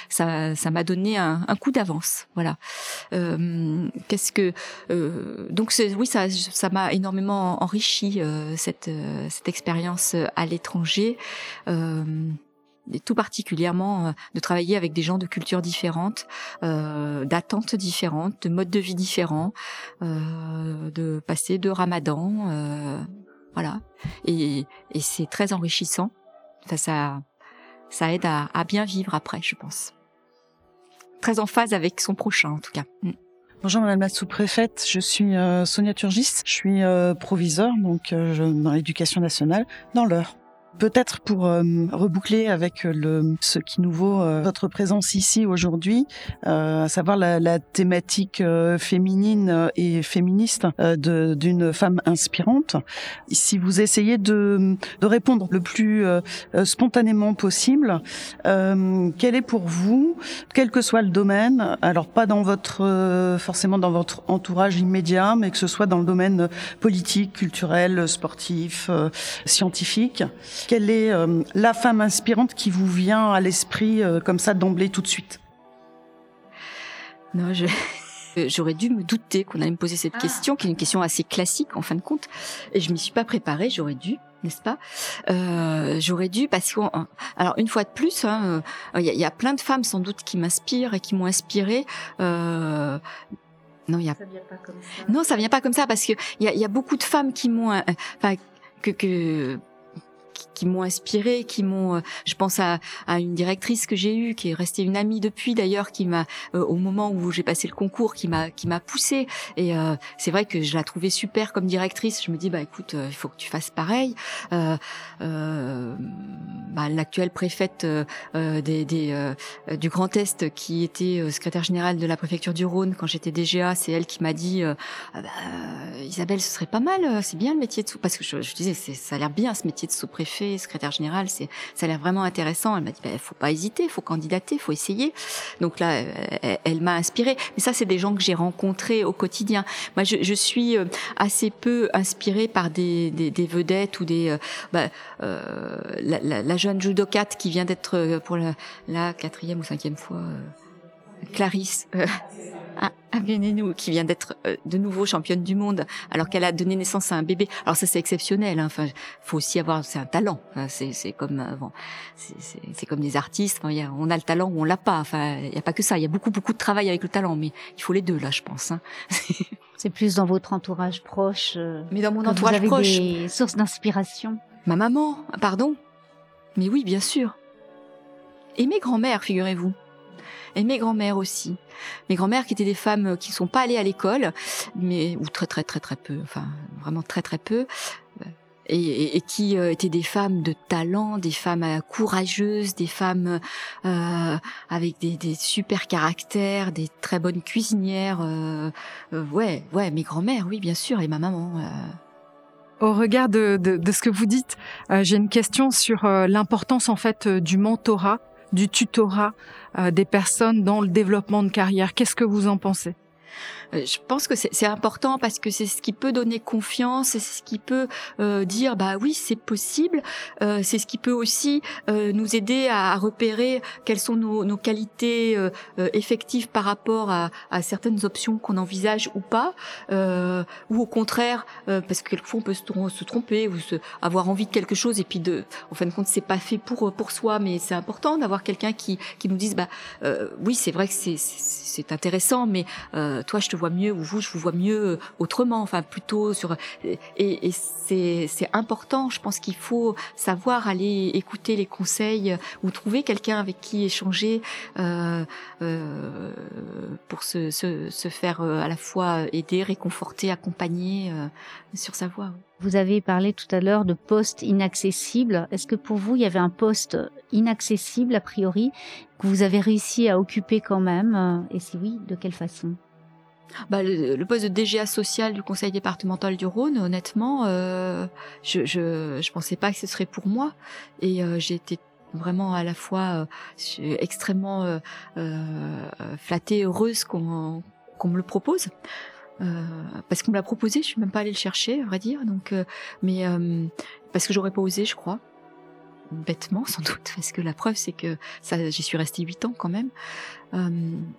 ça m'a donné un, coup d'avance. Voilà. Qu'est-ce que donc oui ça m'a énormément enrichi cette expérience à l'étranger et tout particulièrement euh, de travailler avec des gens de cultures différentes, euh, d'attentes différentes, de modes de vie différents, euh, de passer de Ramadan, euh, voilà. Et, et c'est très enrichissant. Enfin, ça, ça aide à, à, bien vivre après, je pense. Très en phase avec son prochain, en tout cas. Mm.
Bonjour Madame la sous-préfète, je suis euh, Sonia Turgis, je suis euh, proviseur donc dans l'éducation nationale dans l'heure. Peut-être pour euh, reboucler avec le, ce qui nous vaut euh, votre présence ici aujourd'hui, euh, à savoir la, la thématique féminine et féministe d'une femme inspirante. Si vous essayez de, de répondre le plus spontanément possible, quel est pour vous, quel que soit le domaine, alors pas dans votre forcément dans votre entourage immédiat, mais que ce soit dans le domaine politique, culturel, sportif, scientifique, quelle est euh, la femme inspirante qui vous vient à l'esprit euh, comme ça d'emblée tout de suite?
Non, je... J'aurais dû me douter qu'on allait me poser cette ah. question, qui est une question assez classique en fin de compte, et je m'y suis pas préparée. J'aurais dû, n'est-ce pas? Euh, J'aurais dû parce que, alors une fois de plus, hein, il y, a plein de femmes sans doute qui m'inspirent et qui m'ont inspirée. Euh, non, il y a. Ça vient pas comme ça. Non, ça vient pas comme ça parce que il y a, y a, beaucoup de femmes qui m'ont, enfin, que, que qui m'ont inspiré, qui m'ont. Euh, je pense à, à, une directrice que j'ai eue, qui est restée une amie depuis d'ailleurs, qui m'a euh, au moment où j'ai passé le concours, qui m'a qui m'a poussée. Et euh, c'est vrai que je la trouvais super comme directrice. Je me dis bah écoute, il faut que tu fasses pareil. Euh, bah, l'actuelle préfète des, des du Grand Est, qui était secrétaire générale de la préfecture du Rhône quand j'étais DGA, c'est elle qui m'a dit ah bah, Isabelle, ce serait pas mal, c'est bien le métier de sous parce que je, je disais ça a l'air bien ce métier de sous-préfet secrétaire générale, c'est ça a l'air vraiment intéressant. Elle m'a dit, il bah, faut pas hésiter, faut candidater, faut essayer. Donc là, elle, m'a inspirée. Mais ça, c'est des gens que j'ai rencontrés au quotidien. Moi, je, suis euh, assez peu inspirée par des, vedettes ou des euh, bah, euh, la, jeune judokate qui vient d'être euh, pour la, la, quatrième ou cinquième fois. Clarisse Aguenenou, qui vient d'être euh, de nouveau championne du monde, alors qu'elle a donné naissance à un bébé. Alors ça, c'est exceptionnel. Hein. Enfin, faut aussi avoir, c'est un talent. c'est, c'est comme, euh, bon, c'est, c'est comme des artistes. Enfin, y a, on a le talent ou on l'a pas. Enfin, il y a pas que ça. Il y a beaucoup, beaucoup de travail avec le talent, mais il faut les deux là, je pense. Hein.
c'est plus dans votre entourage proche. Euh,
mais dans mon entourage
vous avez
proche,
des sources d'inspiration.
Ma maman, pardon. Mais oui, bien sûr. Et mes grands-mères, figurez-vous et mes grands-mères aussi. Mes grands-mères qui étaient des femmes euh, qui ne sont pas allées à l'école, mais ou très très très très peu, enfin vraiment très très peu. Euh, et, qui euh, étaient des femmes de talent, des femmes courageuses, des femmes avec des, super caractères, des très bonnes cuisinières. Ouais, ouais, mes grands-mères, oui, bien sûr, et ma maman.
Au regard de, ce que vous dites, j'ai une question sur l'importance en fait du mentorat du tutorat euh, des personnes dans le développement de carrière. Qu'est-ce que vous en pensez?
Je pense que c'est important parce que c'est ce qui peut donner confiance, c'est ce qui peut euh, dire bah oui c'est possible, euh, c'est ce qui peut aussi euh, nous aider à, à, repérer quelles sont nos, nos qualités euh, euh, effectives par rapport à, à certaines options qu'on envisage ou pas, ou au contraire parce que quelquefois on peut se, tromper ou se, avoir envie de quelque chose et puis de en fin de compte c'est pas fait pour pour soi. Mais c'est important d'avoir quelqu'un qui qui nous dise bah oui c'est vrai que c'est c'est intéressant mais toi je te vois mieux ou vous je vous vois mieux euh, autrement enfin plutôt sur et, et c'est c'est important je pense qu'il faut savoir aller écouter les conseils ou trouver quelqu'un avec qui échanger euh, euh, pour se, se, se faire euh, à la fois aider réconforter accompagner euh, sur sa voie
vous avez parlé tout à l'heure de postes inaccessibles. Est-ce que pour vous, il y avait un poste inaccessible a priori que vous avez réussi à occuper quand même? Et si oui, de quelle façon?
Bah, le, poste de DGA social du conseil départemental du Rhône, honnêtement, euh, je, je je pensais pas que ce serait pour moi et euh, j'ai vraiment à la fois euh, extrêmement euh, euh, flattée, heureuse qu'on qu'on me le propose. Euh, parce qu'on me l'a proposé, je suis même pas allée le chercher, à vrai dire. Donc, mais parce que j'aurais pas osé, je crois bêtement sans doute, parce que la preuve c'est que ça, j'y suis restée huit ans quand même. Euh,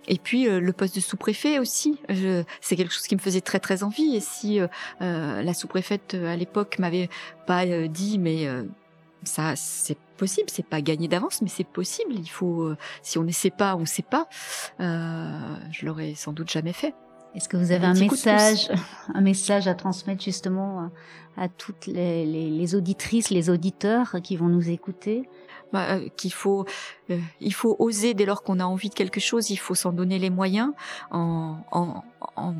et puis euh, le poste de sous-préfet aussi, c'est quelque chose qui me faisait très très envie. Et si euh, euh la sous-préfète à l'époque m'avait pas dit, mais ça c'est possible, c'est pas gagné d'avance, mais c'est possible. Il faut, si on ne sait pas, on ne sait pas. je l'aurais sans doute jamais fait.
Est-ce que vous avez un, un message, un message à transmettre justement à, toutes les, les, les, auditrices, les auditeurs qui vont nous écouter?
Bah, euh, Qu'il faut, euh, il faut oser dès lors qu'on a envie de quelque chose, il faut s'en donner les moyens en, en, en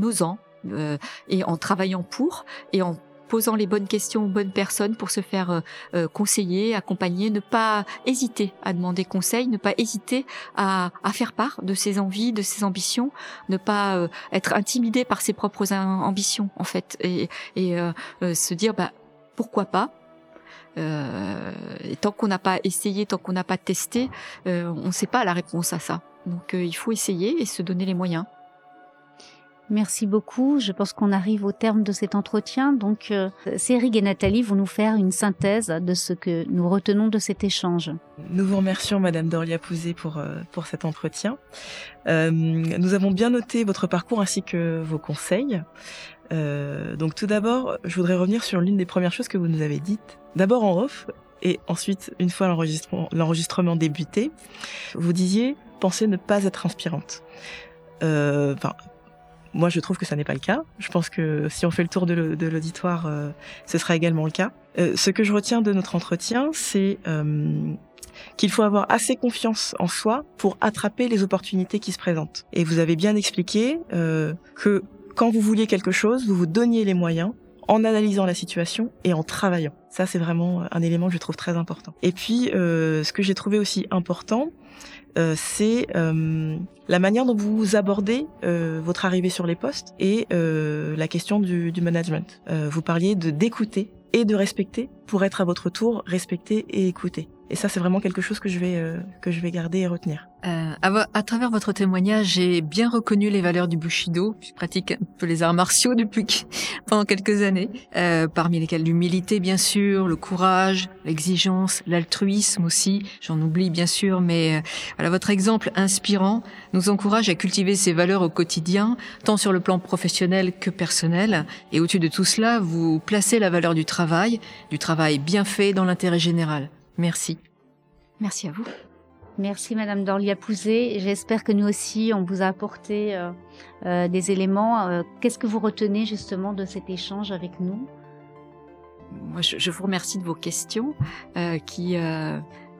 osant euh, et en travaillant pour et en posant les bonnes questions aux bonnes personnes pour se faire conseiller, accompagner, ne pas hésiter à demander conseil, ne pas hésiter à, à faire part de ses envies, de ses ambitions, ne pas être intimidé par ses propres ambitions en fait, et, et se dire bah pourquoi pas euh, et tant qu'on n'a pas essayé, tant qu'on n'a pas testé, euh, on ne sait pas la réponse à ça. Donc euh, il faut essayer et se donner les moyens.
Merci beaucoup. Je pense qu'on arrive au terme de cet entretien. Donc, euh, Cérig et Nathalie vont nous faire une synthèse de ce que nous retenons de cet échange.
Nous vous remercions, Madame Dorlia Pouzé, pour, pour cet entretien. Euh, nous avons bien noté votre parcours ainsi que vos conseils. Euh, donc tout d'abord, je voudrais revenir sur l'une des premières choses que vous nous avez dites. D'abord en off, et ensuite, une fois l'enregistrement débuté, vous disiez penser ne pas être inspirante. Euh, moi, je trouve que ça n'est pas le cas. Je pense que si on fait le tour de l'auditoire, euh, ce sera également le cas. Euh, ce que je retiens de notre entretien, c'est euh, qu'il faut avoir assez confiance en soi pour attraper les opportunités qui se présentent. Et vous avez bien expliqué que quand vous vouliez quelque chose, vous vous donniez les moyens en analysant la situation et en travaillant. Ça, c'est vraiment un élément que je trouve très important. Et puis, ce que j'ai trouvé aussi important, euh, c'est euh, la manière dont vous abordez euh, votre arrivée sur les postes et la question du, du management. Vous parliez de d'écouter et de respecter pour être à votre tour respecté et écouté. Et ça, c'est vraiment quelque chose que je vais que je vais garder et retenir.
Euh, à, travers votre témoignage, j'ai bien reconnu les valeurs du Bushido. Je pratique un peu les arts martiaux depuis pendant quelques années, euh, parmi lesquels l'humilité, bien sûr, le courage, l'exigence, l'altruisme aussi. J'en oublie bien sûr, mais euh, voilà, votre exemple inspirant nous encourage à cultiver ces valeurs au quotidien, tant sur le plan professionnel que personnel. Et au-dessus de tout cela, vous placez la valeur du travail, du travail bien fait dans l'intérêt général. Merci.
Merci à vous.
Merci Madame Dorlia Pouzé. J'espère que nous aussi, on vous a apporté euh, euh, des éléments. Euh, qu'est-ce que vous retenez justement de cet échange avec nous?
Moi, je, je, vous remercie de vos questions qui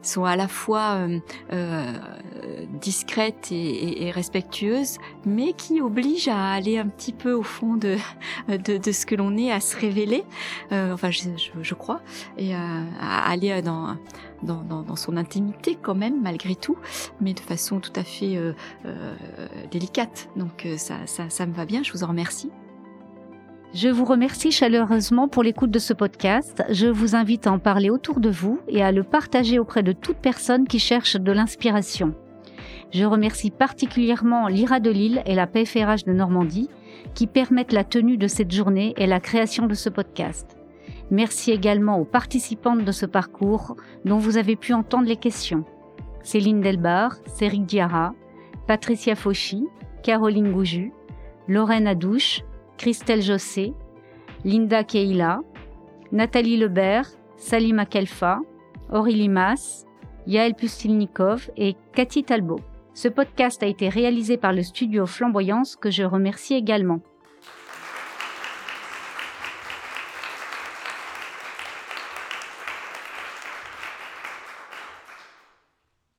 sont à la fois euh, euh, discrètes et, respectueuses, mais qui obligent à aller un petit peu au fond de, de, ce que l'on est, à se révéler, euh, enfin je, crois, et à, aller dans, dans, son intimité quand même, malgré tout, mais de façon tout à fait délicate. Donc ça, ça me va bien, je vous en remercie.
Je vous remercie chaleureusement pour l'écoute de ce podcast. Je vous invite à en parler autour de vous et à le partager auprès de toute personne qui cherche de l'inspiration. Je remercie particulièrement l'IRA de Lille et la PFRH de Normandie qui permettent la tenue de cette journée et la création de ce podcast. Merci également aux participantes de ce parcours dont vous avez pu entendre les questions. Céline Delbar, Céric Diarra, Patricia Fauchy, Caroline Gouju, Lorraine Adouche, Christelle Jossé, Linda Keila, Nathalie Lebert, Salima Kelfa, Aurélie Mas, Yael Pustilnikov et Cathy Talbot. Ce podcast a été réalisé par le studio Flamboyance que je remercie également.